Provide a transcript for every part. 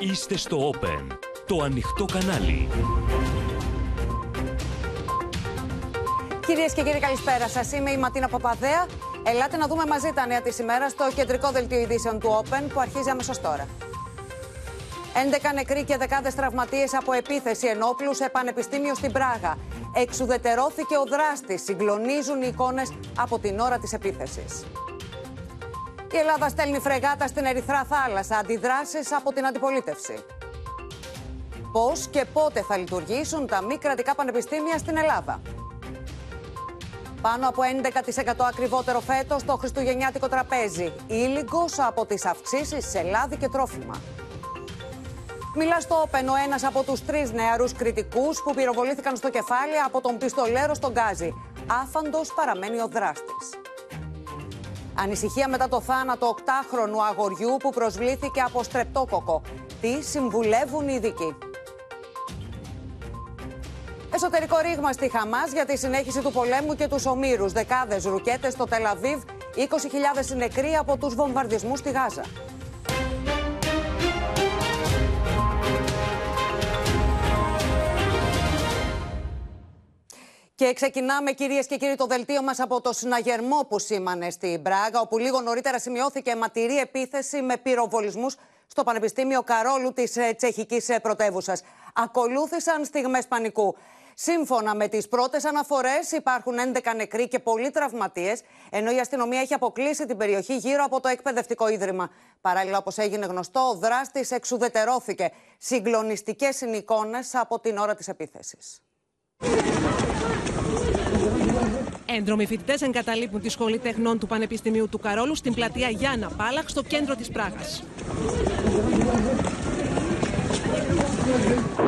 Είστε στο Open, το ανοιχτό κανάλι. Κυρίες και κύριοι καλησπέρα σας. Είμαι η Ματίνα Παπαδέα. Ελάτε να δούμε μαζί τα νέα της ημέρας στο κεντρικό δελτίο ειδήσεων του Open που αρχίζει αμέσως τώρα. 11 νεκροί και δεκάδες τραυματίες από επίθεση ενόπλους σε πανεπιστήμιο στην Πράγα. Εξουδετερώθηκε ο δράστης. Συγκλονίζουν οι εικόνες από την ώρα της επίθεσης. Η Ελλάδα στέλνει φρεγάτα στην Ερυθρά Θάλασσα. Αντιδράσεις από την αντιπολίτευση. Πώς και πότε θα λειτουργήσουν τα μη κρατικά πανεπιστήμια στην Ελλάδα; Πάνω από 11% ακριβότερο φέτος το χριστουγεννιάτικο τραπέζι. Ήλιγκος από τις αυξήσεις σε λάδι και τρόφιμα. Μιλά στο Όπεν ο ένας από τους τρεις νεαρούς κριτικούς που πυροβολήθηκαν στο κεφάλι από τον πιστολέρο στον Γκάζι. Άφαντος παραμένει ο δράστης. Ανησυχία μετά το θάνατο 8χρονου αγοριού που προσβλήθηκε από στρεπτόκοκο. Τι συμβουλεύουν οι ειδικοί; Εσωτερικό ρήγμα στη Χαμάς για τη συνέχιση του πολέμου και τους ομήρους. Δεκάδες ρουκέτες στο Τελαβίβ, 20.000 νεκροί από τους βομβαρδισμούς στη Γάζα. Και ξεκινάμε, κυρίες και κύριοι, το δελτίο μας από το συναγερμό που σήμανε στην Πράγα, όπου λίγο νωρίτερα σημειώθηκε αιματηρή επίθεση με πυροβολισμούς στο Πανεπιστήμιο Καρόλου της τσεχικής πρωτεύουσας. Ακολούθησαν στιγμές πανικού. Σύμφωνα με τις πρώτες αναφορές, υπάρχουν 11 νεκροί και πολλοί τραυματίες, ενώ η αστυνομία έχει αποκλείσει την περιοχή γύρω από το εκπαιδευτικό ίδρυμα. Παράλληλα, όπως έγινε γνωστό, ο δράστης εξουδετερώθηκε. Συγκλονιστικές είναι εικόνες από την ώρα της επίθεσης. Έντρομοι φοιτητές εγκαταλείπουν τη Σχολή Τεχνών του Πανεπιστημίου του Καρόλου στην πλατεία Γιάννα Πάλαχ, στο κέντρο της Πράγας.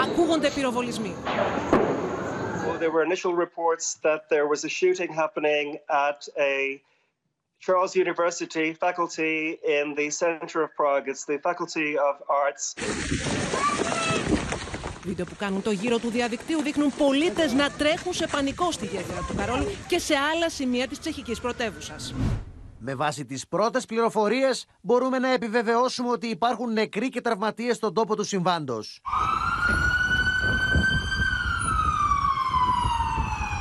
Ακούγονται πυροβολισμοί. There were initial reports that there was a shooting happening at a Charles University faculty in the center of Prague. It's the Faculty of Arts. Βίντεο που κάνουν το γύρο του διαδικτύου δείχνουν πολίτες να τρέχουν σε πανικό στη γέφυρα του Καρόλου και σε άλλα σημεία της τσεχικής πρωτεύουσας. Με βάση τις πρώτες πληροφορίες μπορούμε να επιβεβαιώσουμε ότι υπάρχουν νεκροί και τραυματίες στον τόπο του συμβάντος.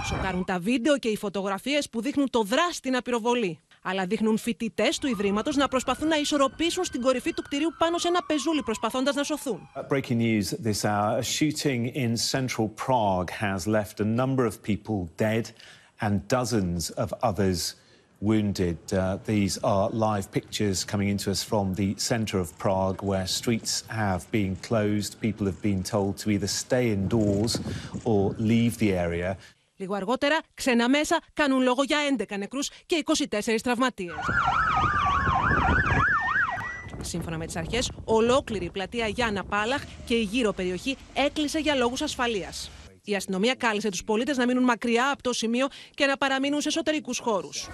Σοκάρουν τα βίντεο και οι φωτογραφίες που δείχνουν το δράστη να πυροβολεί. Αλλά δείχνουν φοιτητέ του Ιδρύματο να προσπαθούν να ισορροπήσουν στην κορυφή του κτηρίου πάνω σε ένα πεζούλι προσπαθώντα να σωθούν. Breaking news this hour. A shooting in central Prague has left a number of people dead and dozens of others wounded. Uh, these are live pictures coming into us from the center of Prague where streets have been closed. People have been told to either stay indoors or leave the area. Λίγο αργότερα, ξένα μέσα κάνουν λόγο για 11 νεκρούς και 24 τραυματίες. Σύμφωνα με τις αρχές, ολόκληρη η πλατεία Γιάννα Πάλαχ και η γύρω περιοχή έκλεισε για λόγους ασφαλείας. Η αστυνομία κάλεσε τους πολίτες να μείνουν μακριά από το σημείο και να παραμείνουν σε εσωτερικούς χώρους.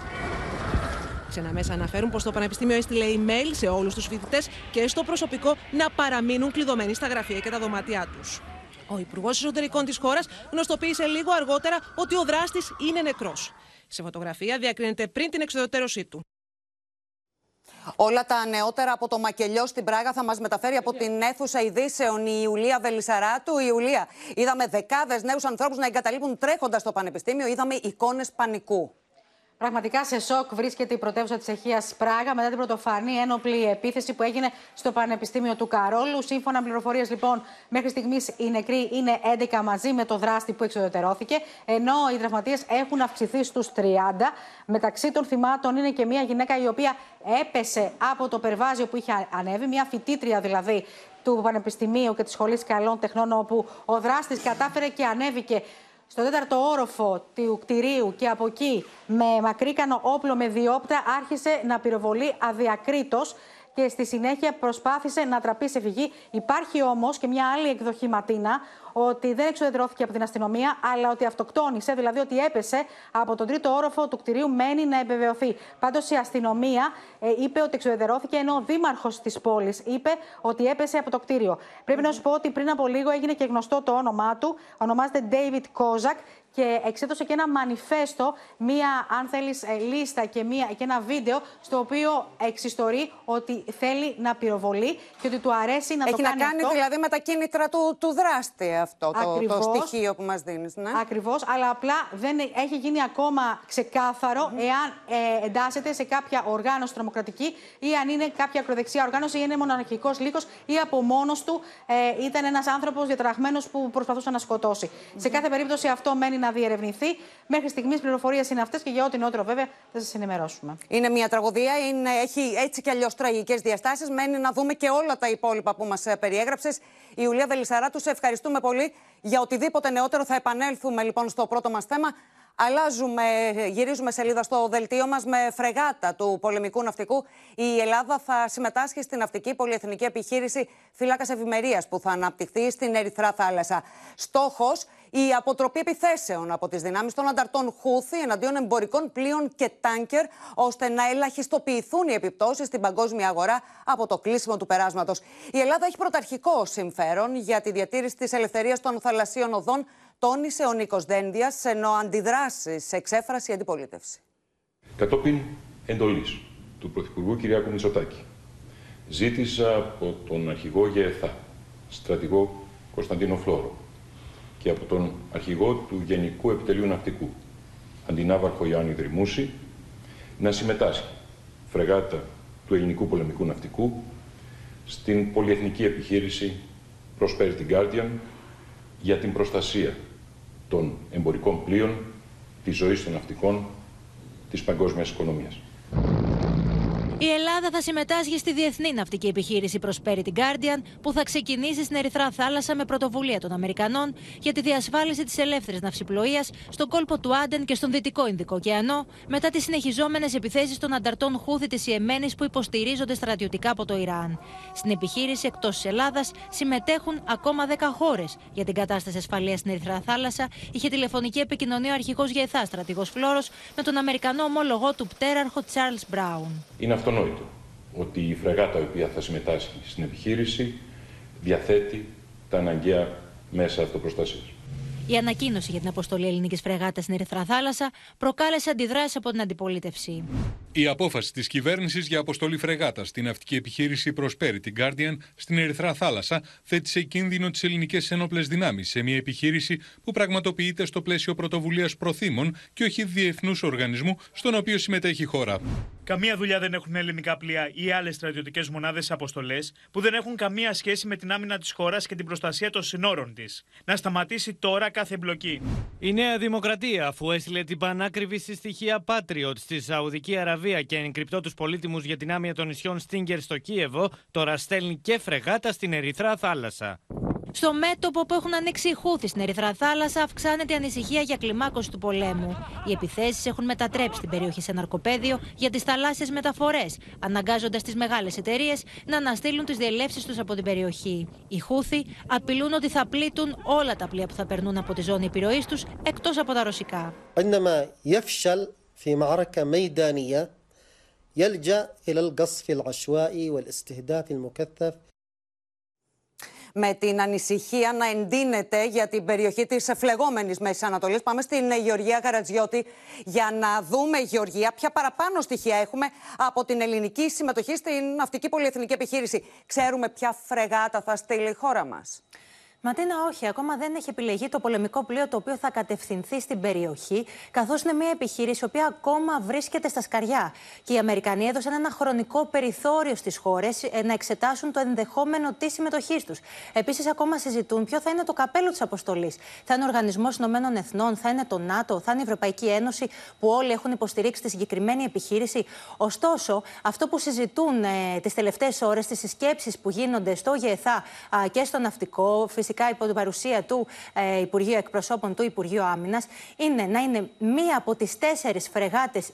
Ξένα μέσα αναφέρουν πως το Πανεπιστήμιο έστειλε email σε όλους τους φοιτητές και στο προσωπικό να παραμείνουν κλειδωμένοι στα γραφεία και τα δωμάτια τους. Ο Υπουργός Εσωτερικών της χώρας γνωστοποίησε λίγο αργότερα ότι ο δράστης είναι νεκρός. Σε φωτογραφία διακρίνεται πριν την εξοδοτέρωσή του. Όλα τα νεότερα από το Μακελιό στην Πράγα θα μας μεταφέρει από την αίθουσα ειδήσεων η Ιουλία Βελισσαράτου. Η Ιουλία, είδαμε δεκάδες νέους ανθρώπους να εγκαταλείπουν τρέχοντας στο Πανεπιστήμιο. Είδαμε εικόνες πανικού. Πραγματικά σε σοκ βρίσκεται η πρωτεύουσα της Αιχία Πράγα μετά την πρωτοφανή ένοπλη επίθεση που έγινε στο Πανεπιστήμιο του Καρόλου. Σύμφωνα με πληροφορίες, λοιπόν, μέχρι στιγμής οι νεκροί είναι 11 μαζί με το δράστη που εξοδετερώθηκε, ενώ οι τραυματίες έχουν αυξηθεί στους 30. Μεταξύ των θυμάτων είναι και μια γυναίκα η οποία έπεσε από το περβάζιο που είχε ανέβει, μια φοιτήτρια δηλαδή του Πανεπιστημίου και της Σχολής Καλών Τεχνών, όπου ο δράστης κατάφερε και ανέβηκε στο τέταρτο όροφο του κτηρίου και από εκεί με μακρύκανο όπλο με διόπτα άρχισε να πυροβολεί αδιακρίτως και στη συνέχεια προσπάθησε να τραπεί σε φυγή. Υπάρχει όμως και μια άλλη εκδοχή Ματίνα ότι δεν εξοδετρώθηκε από την αστυνομία, αλλά ότι αυτοκτόνησε, δηλαδή ότι έπεσε από τον τρίτο όροφο του κτηρίου, μένει να επιβεβαιωθεί. Πάντως η αστυνομία ε, είπε ότι εξοδετερώθηκε, ενώ ο δήμαρχος της πόλης είπε ότι έπεσε από το κτίριο. Πρέπει να σου πω ότι πριν από λίγο έγινε και γνωστό το όνομά του. Ονομάζεται David Kozak και εξέδωσε και ένα μανιφέστο, μία, αν θέλεις, λίστα και, μία, και ένα βίντεο, στο οποίο εξιστορεί ότι θέλει να πυροβολεί και ότι του αρέσει να Έχει το να κάνει κάνει αυτό. δηλαδή με τα κίνητρα του, του δράστη αυτό το, το Ακριβώς. στοιχείο που μας δίνεις. Ναι. Ακριβώς, αλλά απλά δεν έχει γίνει ακόμα ξεκάθαρο εάν ε, εντάσσεται σε κάποια οργάνωση τρομοκρατική ή αν είναι κάποια ακροδεξιά οργάνωση ή είναι μοναρχικός λύκος ή από μόνος του ε, ήταν ένας άνθρωπος διατραγμένος που προσπαθούσε να σκοτώσει. Σε κάθε περίπτωση αυτό μένει να διερευνηθεί. Μέχρι στιγμής πληροφορίες είναι αυτές και για ό,τι νεότερο βέβαια θα σας ενημερώσουμε. Είναι μια τραγωδία, είναι, έχει έτσι κι αλλιώς τραγικές διαστάσεις. Μένει να δούμε και όλα τα υπόλοιπα που μας περιέγραψες. Η Ιουλία Βελισσαράτου, σε ευχαριστούμε πολύ για οτιδήποτε νεότερο. Θα επανέλθουμε λοιπόν στο πρώτο μας θέμα. Αλλάζουμε, γυρίζουμε σελίδα στο δελτίο μας με φρεγάτα του πολεμικού ναυτικού. Η Ελλάδα θα συμμετάσχει στην ναυτική πολυεθνική επιχείρηση φύλακας ευημερίας που θα αναπτυχθεί στην Ερυθρά θάλασσα. Στόχος η αποτροπή επιθέσεων από τις δυνάμεις των ανταρτών Χούθη εναντίον εμπορικών πλοίων και τάνκερ, ώστε να ελαχιστοποιηθούν οι επιπτώσεις στην παγκόσμια αγορά από το κλείσιμο του περάσματος. Η Ελλάδα έχει πρωταρχικό συμφέρον για τη διατήρηση της ελευθερίας των θαλασσίων οδών, τόνισε ο Νίκος Δένδιας, ενώ αντιδράσει σε εξέφραση η αντιπολίτευση. Κατόπιν εντολής του Πρωθυπουργού Κυριάκου Μητσοτάκη, ζήτησα από τον αρχηγό ΓΕΘΑ, στρατηγό Κωνσταντίνο Φλόρο, και από τον αρχηγό του Γενικού Επιτελείου Ναυτικού, αντινάβαρχο Ιωάννη Δρυμούση, να συμμετάσχει φρεγάτα του Ελληνικού Πολεμικού Ναυτικού στην πολυεθνική επιχείρηση Prosperity Guardian για την προστασία των εμπορικών πλοίων, της ζωής των ναυτικών, της παγκόσμιας οικονομίας. Η Ελλάδα θα συμμετάσχει στη διεθνή ναυτική επιχείρηση Prosperity Guardian που θα ξεκινήσει στην Ερυθρά Θάλασσα με πρωτοβουλία των Αμερικανών για τη διασφάλιση της ελεύθερης ναυσιπλοείας στον κόλπο του Άντεν και στον Δυτικό Ινδικό ωκεανό μετά τις συνεχιζόμενες επιθέσεις των ανταρτών Χούθη της Ιεμένης που υποστηρίζονται στρατιωτικά από το Ιράν. Στην επιχείρηση εκτός της Ελλάδας συμμετέχουν ακόμα 10 χώρες. Για την κατάσταση ασφαλείας στην Ερυθρά Θάλασσα είχε τηλεφωνική επικοινωνία ο αρχηγός ΓΕΘΑ στρατηγός Φλόρο με τον Αμερικανό ομόλογό του πτέραρχο Charles Brown. Είναι αυτονόητο ότι η φρεγάτα η οποία θα συμμετάσχει στην επιχείρηση διαθέτει τα αναγκαία μέσα αυτοπροστασίας. Η ανακοίνωση για την αποστολή ελληνικής φρεγάτας στην Ερυθρά Θάλασσα προκάλεσε αντιδράσεις από την αντιπολίτευση. Η απόφαση της κυβέρνησης για αποστολή φρεγάτας στην ναυτική επιχείρηση Prosperity Guardian στην Ερυθρά Θάλασσα θέτει σε κίνδυνο τις ελληνικές ένοπλε δυνάμεις σε μια επιχείρηση που πραγματοποιείται στο πλαίσιο πρωτοβουλίας προθήμων και όχι διεθνούς οργανισμού στον οποίο συμμετέχει η χώρα. Καμία δουλειά δεν έχουν ελληνικά πλοία ή άλλες στρατιωτικές μονάδες αποστολές που δεν έχουν καμία σχέση με την άμυνα της χώρας και την προστασία των συνόρων της. Να σταματήσει τώρα κάθε εμπλοκή. Η Νέα Δημοκρατία, αφού έστειλε την πανάκριβη στη στοιχεία Patriot στη Σαουδική Αραβία και εγκρυπτό του πολύτιμου για την άμυνα των νησιών Στίγκερ στο Κίεβο, τώρα στέλνει και φρεγάτα στην Ερυθρά θάλασσα. Στο μέτωπο που έχουν ανοίξει οι Χούθη στην Ερυθρά Θάλασσα, αυξάνεται η ανησυχία για κλιμάκωση του πολέμου. Οι επιθέσει έχουν μετατρέψει την περιοχή σε ναρκοπαίδιο για τι θαλάσσιε μεταφορέ, αναγκάζοντα τι μεγάλε εταιρείε να αναστείλουν τι διελεύσει του από την περιοχή. Οι Χούθη απειλούν ότι θα πλήττουν όλα τα πλοία που θα περνούν από τη ζώνη επιρροή του, εκτό από τα ρωσικά. عندما يفشل في معركة ميدانية يلجأ إلى القصف العشوائي والاستهداف المكثف με την ανησυχία να εντείνεται για την περιοχή τη φλεγόμενη Μέση Ανατολή. Πάμε στην Γεωργία Γαρατζιώτη για να δούμε, Γεωργία, ποια παραπάνω στοιχεία έχουμε από την ελληνική συμμετοχή στην ναυτική πολυεθνική επιχείρηση. Ξέρουμε ποια φρεγάτα θα στείλει η χώρα μα. Ματίνα, όχι. Ακόμα δεν έχει επιλεγεί το πολεμικό πλοίο το οποίο θα κατευθυνθεί στην περιοχή, καθώς είναι μια επιχείρηση η οποία ακόμα βρίσκεται στα σκαριά. Και οι Αμερικανοί έδωσαν ένα χρονικό περιθώριο στις χώρες να εξετάσουν το ενδεχόμενο της συμμετοχής τους. Επίσης, ακόμα συζητούν ποιο θα είναι το καπέλο της αποστολής. Θα είναι ο Οργανισμός Ηνωμένων Εθνών, θα είναι το ΝΑΤΟ, θα είναι η Ευρωπαϊκή Ένωση, που όλοι έχουν υποστηρίξει τη συγκεκριμένη επιχείρηση. Ωστόσο, αυτό που συζητούν ε, τις τελευταίες ώρες, τις συσκέψεις που γίνονται στο ΓΕΘΑ και στο ναυτικό, φυσικά υπό την παρουσία του ε, Υπουργείου Εκπροσώπων του Υπουργείου Άμυνας, είναι να είναι μία από τις τέσσερις φρεγάτες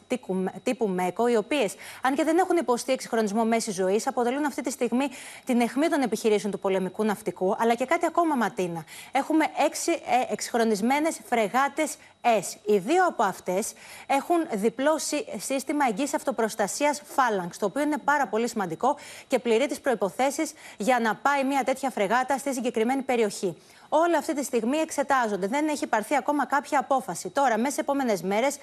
τύπου ΜΕΚΟ, οι οποίες, αν και δεν έχουν υποστεί εξυγχρονισμό μέση ζωής, αποτελούν αυτή τη στιγμή την αιχμή των επιχειρήσεων του πολεμικού ναυτικού. Αλλά και κάτι ακόμα, Ματίνα. Έχουμε έξι ε, εξυγχρονισμένες φρεγάτες S. Οι δύο από αυτές έχουν διπλό σύστημα εγγύησης αυτοπροστασίας Phalanx, το οποίο είναι πάρα πολύ σημαντικό και πληρεί τις προποθέσει για να πάει μια τέτοια φρεγάτα στη συγκεκριμένη περιοχή. Όλα αυτή τη στιγμή εξετάζονται. Δεν έχει πάρθει ακόμα κάποια απόφαση. Τώρα, μέσα σε επόμενες μέρες,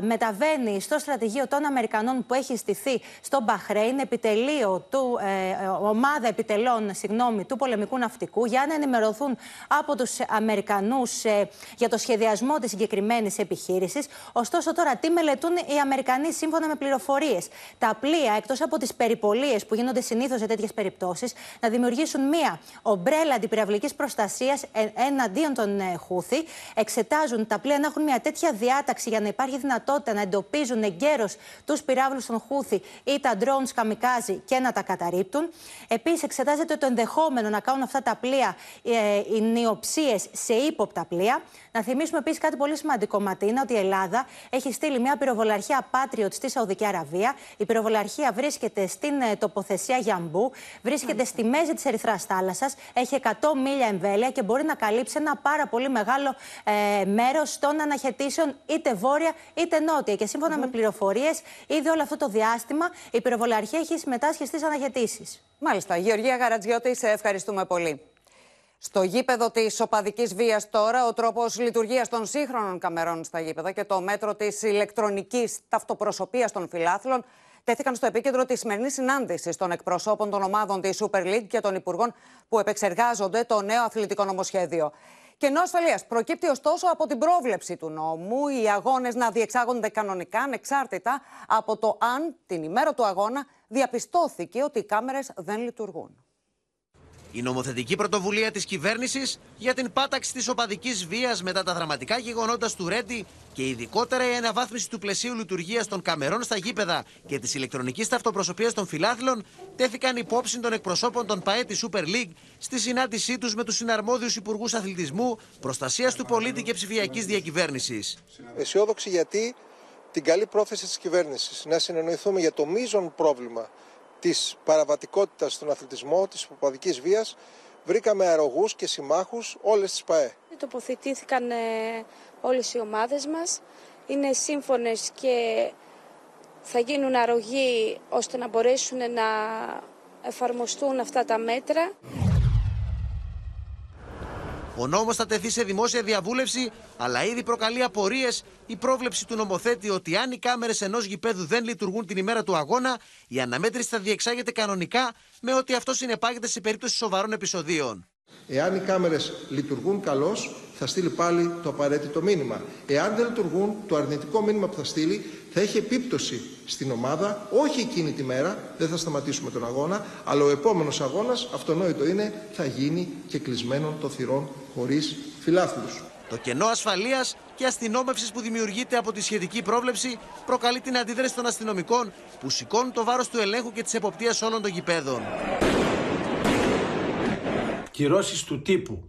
μεταβαίνει στο στρατηγείο των Αμερικανών που έχει στηθεί στο Μπαχρέιν, επιτελείο του, ε, ομάδα επιτελών συγγνώμη, του πολεμικού ναυτικού, για να ενημερωθούν από τους Αμερικανούς ε, για το σχεδιασμό της συγκεκριμένης επιχείρησης. Ωστόσο, τώρα τι μελετούν οι Αμερικανοί σύμφωνα με πληροφορίες; Τα πλοία, εκτός από τις περιπολίες που γίνονται συνήθως σε τέτοιες περιπτώσεις, να δημιουργήσουν μία ομπρέλα αντιπυραυλικής προστασίας ε, εναντίον των ε, Χούθη. Εξετάζουν τα πλοία να έχουν μια τέτοια διάταξη για να υπάρχει δυνατότητα να εντοπίζουν εγκαίρως τους πυράβλους των Χούθη ή τα drones καμικάζι και να τα καταρρύπτουν. Επίσης, εξετάζεται το ενδεχόμενο να κάνουν αυτά τα πλοία ε, οι νιοψίε σε ύποπτα πλοία. Να θυμίσουμε επίσης κάτι πολύ σημαντικό, Ματίνα, ότι η Ελλάδα έχει στείλει μια πυροβολαρχία Patriot στη Σαουδική Αραβία. Η πυροβολαρχία βρίσκεται στην ε, τοποθεσία Γιαμπού, βρίσκεται στη μέση της Ερυθράς θάλασσας, έχει 100 μίλια εμβέλεια και μπορεί να καλύψει ένα πάρα πολύ μεγάλο ε, μέρος των αναχαιτήσεων είτε βόρεια είτε νότια. Και σύμφωνα με πληροφορίες, ήδη όλο αυτό το διάστημα η πυροβολαρχία έχει συμμετάσχει στις αναχαιτήσεις. Μάλιστα. Γεωργία Γαρατζιώτη, σε ευχαριστούμε πολύ. Στο γήπεδο της οπαδικής βίας τώρα, ο τρόπος λειτουργίας των σύγχρονων καμερών στα γήπεδα και το μέτρο της ηλεκτρονικής ταυτοπροσωπία των φιλάθλων τέθηκαν στο επίκεντρο της σημερινής συνάντησης των εκπροσώπων των ομάδων της Super League και των υπουργών που επεξεργάζονται το νέο αθλητικό νομοσχέδιο. Κενό ασφαλείας προκύπτει ωστόσο από την πρόβλεψη του νόμου οι αγώνες να διεξάγονται κανονικά ανεξάρτητα από το αν την ημέρα του αγώνα διαπιστώθηκε ότι οι κάμερες δεν λειτουργούν. Η νομοθετική πρωτοβουλία της κυβέρνησης για την πάταξη της οπαδικής βίας μετά τα δραματικά γεγονότα του Ρέντι και ειδικότερα η αναβάθμιση του πλαισίου λειτουργίας των καμερών στα γήπεδα και της ηλεκτρονικής ταυτοπροσωπία των φιλάθλων τέθηκαν υπόψη των εκπροσώπων των ΠαΕ της Super League στη συνάντησή τους με τους συναρμόδιους υπουργούς αθλητισμού, προστασίας του πολίτη και ψηφιακής διακυβέρνησης. Αισιόδοξη γιατί την καλή πρόθεση της κυβέρνησης να συνεννοηθούμε για το μείζον πρόβλημα της παραβατικότητας στον αθλητισμό, της οπαδικής βίας, βρήκαμε αρρωγούς και συμμάχους όλες τις ΠαΕ. Τοποθετήθηκαν ε, όλες οι ομάδες μας, είναι σύμφωνες και θα γίνουν αρρωγοί ώστε να μπορέσουν να εφαρμοστούν αυτά τα μέτρα. Ο νόμος θα τεθεί σε δημόσια διαβούλευση, αλλά ήδη προκαλεί απορίες η πρόβλεψη του νομοθέτη ότι αν οι κάμερες ενός γηπέδου δεν λειτουργούν την ημέρα του αγώνα, η αναμέτρηση θα διεξάγεται κανονικά με ότι αυτό συνεπάγεται σε περίπτωση σοβαρών επεισοδίων. Εάν οι κάμερες λειτουργούν καλώς, θα στείλει πάλι το απαραίτητο μήνυμα. Εάν δεν λειτουργούν, το αρνητικό μήνυμα που θα στείλει θα έχει επίπτωση στην ομάδα, όχι εκείνη τη μέρα, δεν θα σταματήσουμε τον αγώνα, αλλά ο επόμενος αγώνας, αυτονόητο είναι, θα γίνει και κλεισμένον των θυρών χωρίς φιλάθλους. Το κενό ασφαλείας και αστυνόμευσης που δημιουργείται από τη σχετική πρόβλεψη προκαλεί την αντίδραση των αστυνομικών που σηκώνουν το βάρος του ελέγχου και της εποπτείας όλων των γηπέδων κυρώσεις του τύπου.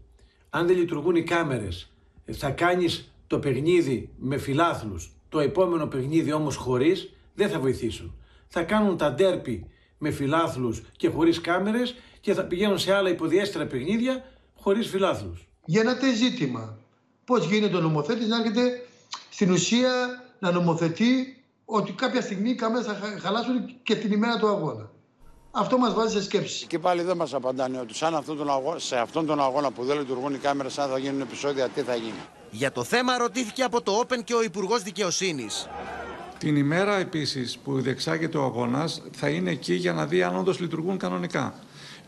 Αν δεν λειτουργούν οι κάμερες, θα κάνεις το παιχνίδι με φιλάθλους, το επόμενο παιχνίδι όμως χωρίς, δεν θα βοηθήσουν. Θα κάνουν τα ντέρπι με φιλάθλους και χωρίς κάμερες και θα πηγαίνουν σε άλλα υποδιέστερα παιχνίδια χωρίς φιλάθλους. Γίνεται ζήτημα. Πώς γίνεται ο νομοθέτης να έρχεται στην ουσία να νομοθετεί ότι κάποια στιγμή οι κάμερες θα χαλάσουν και την ημέρα του αγώνα; Αυτό μας βάζει σε σκέψη. Και πάλι δεν μας απαντάνε ότι σαν αυτόν τον αγώνα, σε αυτόν τον αγώνα που δεν λειτουργούν οι κάμερες, αν θα γίνουν επεισόδια, τι θα γίνει. Για το θέμα ρωτήθηκε από το Open και ο Υπουργός Δικαιοσύνης. Την ημέρα επίσης που διεξάγεται ο αγώνας θα είναι εκεί για να δει αν όντως λειτουργούν κανονικά.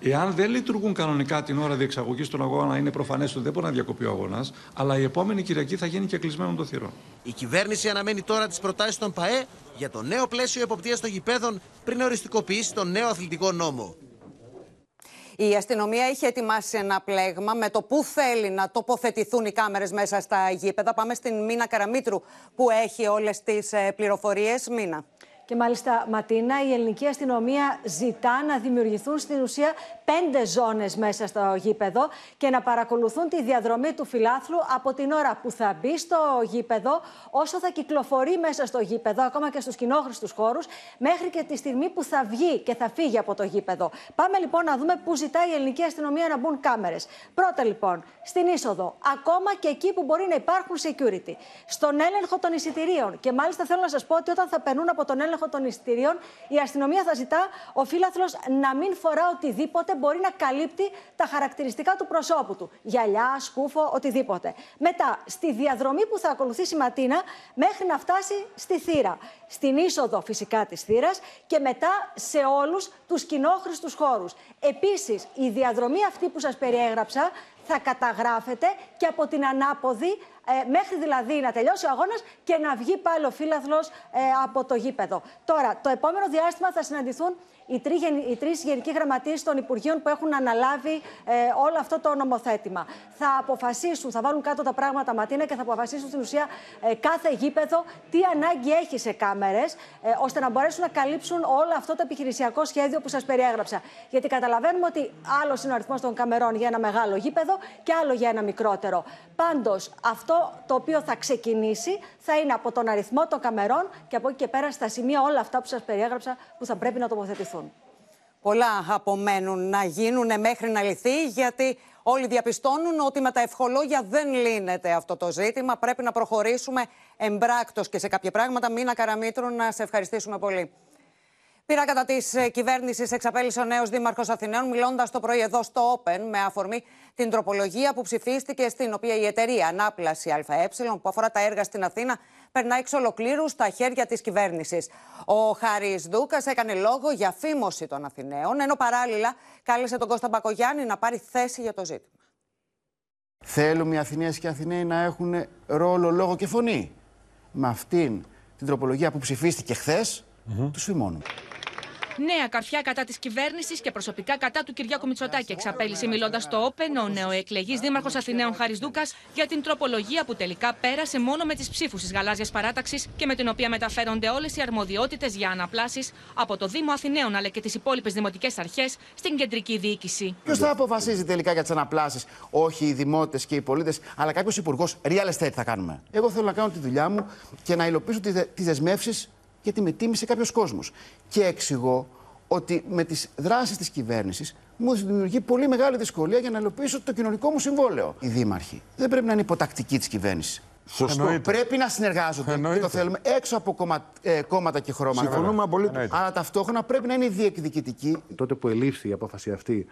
Εάν δεν λειτουργούν κανονικά την ώρα διεξαγωγής των αγώνα, είναι προφανές ότι δεν μπορεί να διακοπεί ο αγώνας, αλλά η επόμενη Κυριακή θα γίνει και κλεισμένο το θηρό. Η κυβέρνηση αναμένει τώρα τις προτάσεις των ΠαΕ για το νέο πλαίσιο εποπτείας των γηπέδων πριν οριστικοποιήσει τον νέο αθλητικό νόμο. Η αστυνομία είχε ετοιμάσει ένα πλέγμα με το πού θέλει να τοποθετηθούν οι κάμερες μέσα στα γήπεδα. Πάμε στην Μίνα Καραμίτρου που έχει όλες τις ε, πληροφορίες. Μίνα. Και μάλιστα, Ματίνα, η ελληνική αστυνομία ζητά να δημιουργηθούν στην ουσία πέντε ζώνες μέσα στο γήπεδο και να παρακολουθούν τη διαδρομή του φιλάθλου από την ώρα που θα μπει στο γήπεδο, όσο θα κυκλοφορεί μέσα στο γήπεδο, ακόμα και στους κοινόχρηστους χώρους, μέχρι και τη στιγμή που θα βγει και θα φύγει από το γήπεδο. Πάμε λοιπόν να δούμε πού ζητάει η ελληνική αστυνομία να μπουν κάμερες. Πρώτα λοιπόν, στην είσοδο, ακόμα και εκεί που μπορεί να υπάρχουν security, στον έλεγχο των εισιτηρίων. Και μάλιστα θέλω να σας πω ότι όταν θα περνούν από τον έλεγχο έλεγχο των εισιτηρίων, η αστυνομία θα ζητά ο φύλαθλο να μην φορά οτιδήποτε μπορεί να καλύπτει τα χαρακτηριστικά του προσώπου του. Γυαλιά, σκούφο, οτιδήποτε. Μετά, στη διαδρομή που θα ακολουθήσει η Ματίνα, μέχρι να φτάσει στη θύρα. Στην είσοδο φυσικά της θύρας και μετά σε όλους τους κοινόχρηστους χώρους. Επίσης, η διαδρομή αυτή που σας περιέγραψα θα καταγράφεται και από την ανάποδη ε, μέχρι δηλαδή να τελειώσει ο αγώνας και να βγει πάλι ο φύλαθλος ε, από το γήπεδο. Τώρα, το επόμενο διάστημα θα συναντηθούν οι, τρεις, οι τρεις γενικοί γραμματείς των Υπουργείων που έχουν αναλάβει ε, όλο αυτό το νομοθέτημα. Θα αποφασίσουν, θα βάλουν κάτω τα πράγματα ματίνα και θα αποφασίσουν στην ουσία ε, κάθε γήπεδο τι ανάγκη έχει σε κάμερες, ε, ώστε να μπορέσουν να καλύψουν όλο αυτό το επιχειρησιακό σχέδιο που σας περιέγραψα. Γιατί καταλαβαίνουμε ότι άλλος είναι ο αριθμός των καμερών για ένα μεγάλο γήπεδο και άλλο για ένα μικρότερο. Πάντως, αυτό το οποίο θα ξεκινήσει θα είναι από τον αριθμό των καμερών και από εκεί και πέρα στα σημεία όλα αυτά που σας περιέγραψα που θα πρέπει να τοποθετηθούν. Πολλά απομένουν να γίνουν μέχρι να λυθεί, γιατί όλοι διαπιστώνουν ότι με τα ευχολόγια δεν λύνεται αυτό το ζήτημα. Πρέπει να προχωρήσουμε εμπράκτος και σε κάποια πράγματα. Μήνα Καραμήτρου, να σε ευχαριστήσουμε πολύ. Πήρα κατά της ε, κυβέρνησης εξαπέλυσε ο νέος Δήμαρχος Αθηναίων, μιλώντας το πρωί εδώ στο Open με αφορμή την τροπολογία που ψηφίστηκε, στην οποία η εταιρεία Ανάπλαση ΑΕ, που αφορά τα έργα στην Αθήνα, περνάει εξ ολοκλήρου στα χέρια της κυβέρνησης. Ο Χάρη Δούκας έκανε λόγο για φήμωση των Αθηναίων, ενώ παράλληλα κάλεσε τον Κώστα Μπακογιάννη να πάρει θέση για το ζήτημα. Θέλουμε οι Αθηναίες και οι Αθηναίοι να έχουν ρόλο, λόγο και φωνή. Με αυτήν την τροπολογία που ψηφίστηκε χθες, mm-hmm. τους φημώνουμε. Νέα καρφιά κατά της κυβέρνησης και προσωπικά κατά του Κυριάκου Μητσοτάκη εξαπέλυσε μιλώντας στο Όπεν ο νεοεκλεγής Δήμαρχος Αθηναίων Χάρη Δούκα για την τροπολογία που τελικά πέρασε μόνο με τις ψήφους της γαλάζιας παράταξης και με την οποία μεταφέρονται όλες οι αρμοδιότητες για αναπλάσεις από το Δήμο Αθηναίων αλλά και τις υπόλοιπες δημοτικές αρχές στην κεντρική διοίκηση. Ποιος θα αποφασίζει τελικά για τις αναπλάσεις, όχι οι δημότες και οι πολίτες, αλλά κάποιος υπουργός real estate θα κάνουμε. Εγώ θέλω να κάνω τη δουλειά μου και να υλοποιήσω τις δεσμεύσεις γιατί με τίμησε κάποιος κόσμος. Και εξηγώ ότι με τις δράσεις της κυβέρνησης μου δημιουργεί πολύ μεγάλη δυσκολία για να υλοποιήσω το κοινωνικό μου συμβόλαιο. Οι δήμαρχοι δεν πρέπει να είναι υποτακτικοί της κυβέρνησης. Σωστό. Πρέπει να συνεργάζονται Εννοείται. και το θέλουμε έξω από κόμμα, ε, κόμματα και χρώματα. Συμφωνούμε απολύτως. Αλλά ταυτόχρονα πρέπει να είναι διεκδικητικοί. Τότε που ελήφθη η απόφαση αυτή,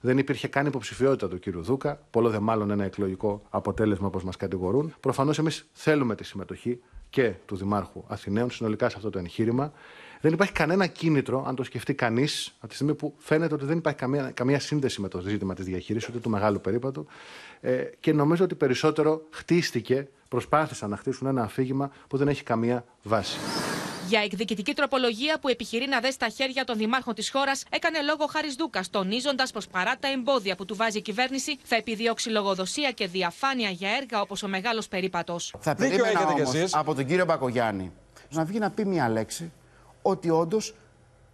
δεν υπήρχε καν υποψηφιότητα του κύριου Δούκα. Πολλό δε μάλλον ένα εκλογικό αποτέλεσμα όπως μας κατηγορούν. Προφανώς εμείς θέλουμε τη συμμετοχή και του Δημάρχου Αθηναίων συνολικά σε αυτό το εγχείρημα. Δεν υπάρχει κανένα κίνητρο, αν το σκεφτεί κανείς, από τη στιγμή που φαίνεται ότι δεν υπάρχει καμία, καμία σύνδεση με το ζήτημα της διαχείρισης ούτε του μεγάλου περίπατου. Ε, και νομίζω ότι περισσότερο χτίστηκε, προσπάθησαν να χτίσουν ένα αφήγημα που δεν έχει καμία βάση. Για εκδικητική τροπολογία που επιχειρεί να δέσει στα χέρια των δημάρχων της χώρας, έκανε λόγο Χάρης Δούκας, τονίζοντας πως παρά τα εμπόδια που του βάζει η κυβέρνηση, θα επιδιώξει λογοδοσία και διαφάνεια για έργα όπως ο μεγάλος περίπατος. Θα περίμενα όμως από τον κύριο Μπακογιάννη να βγει να πει μια λέξη ότι όντως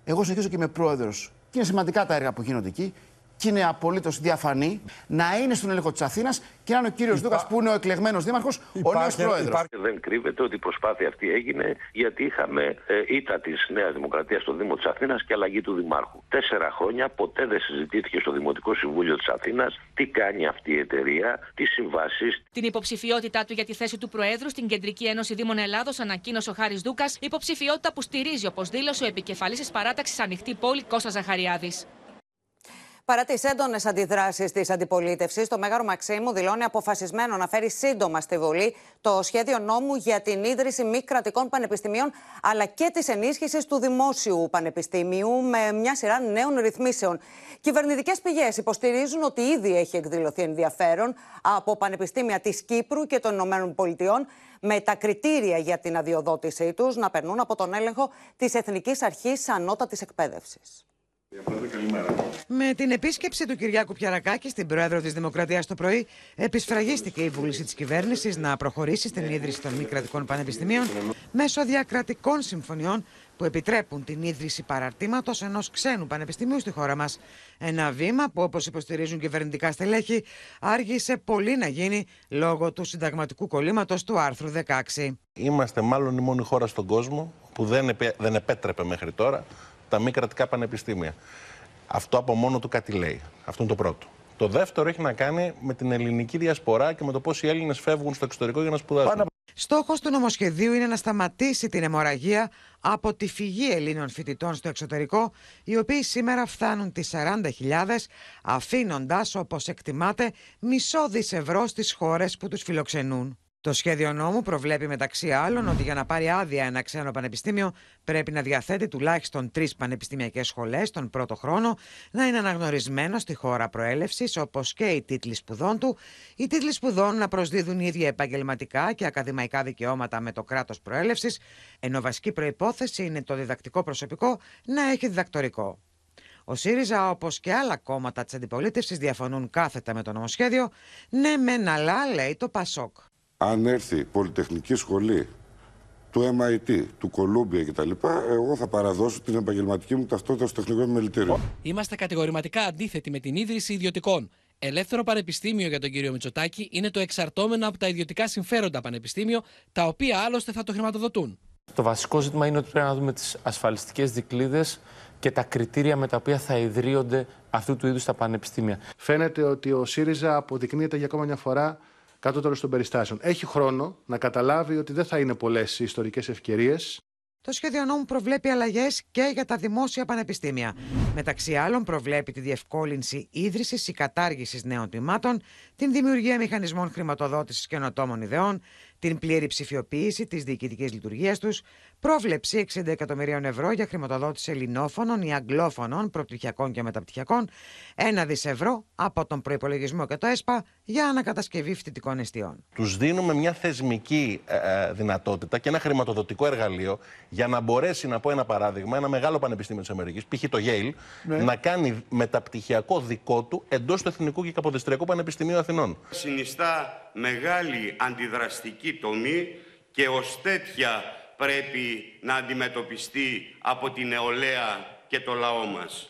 εγώ συνεχίζω και είμαι πρόεδρος και είναι σημαντικά τα έργα που γίνονται εκεί και είναι απολύτως διαφανή να είναι στον έλεγχο της Αθήνας και να είναι ο κύριος Υπά... Δούκας που είναι ο εκλεγμένος δήμαρχος, ο νέος πρόεδρος. Δεν κρύβεται ότι η προσπάθεια αυτή έγινε γιατί είχαμε ε, ήττα της Νέας Δημοκρατίας στο Δήμο της Αθήνας και αλλαγή του Δημάρχου. Τέσσερα χρόνια ποτέ δεν συζητήθηκε στο Δημοτικό Συμβούλιο της Αθήνας τι κάνει αυτή η εταιρεία, τι συμβάσεις. Την υποψηφιότητά του για τη θέση του Προέδρου στην Κεντρική Ένωση Δήμων Ελλάδος ανακοίνωσε ο Χάρης Δούκας, υποψηφιότητα που στηρίζει, όπως δήλωσε ο επικεφαλής της παράταξης Ανοιχτή Πόλη Κώστας Ζαχαριάδης. Παρά τις έντονες αντιδράσεις της αντιπολίτευσης, το Μέγαρο Μαξίμου δηλώνει αποφασισμένο να φέρει σύντομα στη Βουλή το σχέδιο νόμου για την ίδρυση μη κρατικών πανεπιστημίων, αλλά και της ενίσχυσης του δημόσιου πανεπιστήμιου με μια σειρά νέων ρυθμίσεων. Κυβερνητικές πηγές υποστηρίζουν ότι ήδη έχει εκδηλωθεί ενδιαφέρον από πανεπιστήμια της Κύπρου και των Ηνωμένων Πολιτειών με τα κριτήρια για την αδειοδότησή τους να περνούν από τον έλεγχο της Εθνικής Αρχής Ανώτατης Εκπαίδευσης. Με την επίσκεψη του Κυριάκου Πιαρακάκη στην Πρόεδρο της Δημοκρατίας το πρωί, επισφραγίστηκε η βούληση της κυβέρνησης να προχωρήσει στην ίδρυση των μη κρατικών πανεπιστημίων μέσω διακρατικών συμφωνιών που επιτρέπουν την ίδρυση παραρτήματος ενός ξένου πανεπιστημίου στη χώρα μας. Ένα βήμα που, όπως υποστηρίζουν κυβερνητικά στελέχη, άργησε πολύ να γίνει λόγω του συνταγματικού κολλήματος του άρθρου 16. Είμαστε μάλλον η μόνη χώρα στον κόσμο που δεν, δεν επέτρεπε μέχρι τώρα τα μη κρατικά πανεπιστήμια. Αυτό από μόνο του κάτι λέει. Αυτό είναι το πρώτο. Το δεύτερο έχει να κάνει με την ελληνική διασπορά και με το πώς οι Έλληνες φεύγουν στο εξωτερικό για να σπουδάσουν. Στόχος του νομοσχεδίου είναι να σταματήσει την αιμορραγία από τη φυγή Ελλήνων φοιτητών στο εξωτερικό, οι οποίοι σήμερα φτάνουν τις 40.000, αφήνοντας, όπως εκτιμάται, μισό δις ευρώ στις χώρες που τους φιλοξενούν. Το σχέδιο νόμου προβλέπει μεταξύ άλλων ότι για να πάρει άδεια ένα ξένο πανεπιστήμιο πρέπει να διαθέτει τουλάχιστον τρεις πανεπιστημιακές σχολές τον πρώτο χρόνο, να είναι αναγνωρισμένο στη χώρα προέλευσης, όπως και οι τίτλοι σπουδών του, οι τίτλοι σπουδών να προσδίδουν ίδια επαγγελματικά και ακαδημαϊκά δικαιώματα με το κράτος προέλευσης, ενώ βασική προπόθεση είναι το διδακτικό προσωπικό να έχει διδακτορικό. Ο ΣΥΡΙΖΑ, όπως και άλλα κόμματα της αντιπολίτευσης, διαφωνούν κάθετα με το νομοσχέδιο. Ναι, μεν αλλά, λέει το ΠΑΣΟΚ αν έρθει πολυτεχνική σχολή του MIT, του Columbia κτλ., εγώ θα παραδώσω την επαγγελματική μου ταυτότητα στο τεχνικό μελητήριο. Είμαστε κατηγορηματικά αντίθετοι με την ίδρυση ιδιωτικών. Ελεύθερο πανεπιστήμιο για τον κύριο Μητσοτάκη είναι το εξαρτώμενο από τα ιδιωτικά συμφέροντα πανεπιστήμιο, τα οποία άλλωστε θα το χρηματοδοτούν. Το βασικό ζήτημα είναι ότι πρέπει να δούμε τις ασφαλιστικές δικλείδε και τα κριτήρια με τα οποία θα ιδρύονται αυτού του είδους τα πανεπιστήμια. Φαίνεται ότι ο ΣΥΡΙΖΑ αποδεικνύεται για ακόμα μια φορά κατώτερο των περιστάσεων. Έχει χρόνο να καταλάβει ότι δεν θα είναι πολλές οι ιστορικές ευκαιρίες. Το σχέδιο νόμου προβλέπει αλλαγές και για τα δημόσια πανεπιστήμια. Μεταξύ άλλων, προβλέπει τη διευκόλυνση ίδρυσης ή κατάργησης νέων τμήματων, την δημιουργία μηχανισμών χρηματοδότησης καινοτόμων ιδεών, την πλήρη ψηφιοποίηση της διοικητικής λειτουργίας τους, πρόβλεψη 60 εκατομμυρίων ευρώ για χρηματοδότηση ελληνόφωνων ή αγγλόφωνων προπτυχιακών και μεταπτυχιακών, ένα δι ευρώ από τον προπολογισμό και το ΕΣΠΑ για ανακατασκευή φοιτητικών εστιών. Τους δίνουμε μια θεσμική ε, ε, δυνατότητα και ένα χρηματοδοτικό εργαλείο για να μπορέσει, να πω ένα παράδειγμα, ένα μεγάλο πανεπιστήμιο της Αμερικής, π.χ. το Yale, ναι. να κάνει μεταπτυχιακό δικό του εντός του Εθνικού και Καποδιστριακού Πανεπιστημίου Αθηνών. Συνιστά μεγάλη αντιδραστική τομή και ως τέτοια πρέπει να αντιμετωπιστεί από την νεολαία και το λαό μας.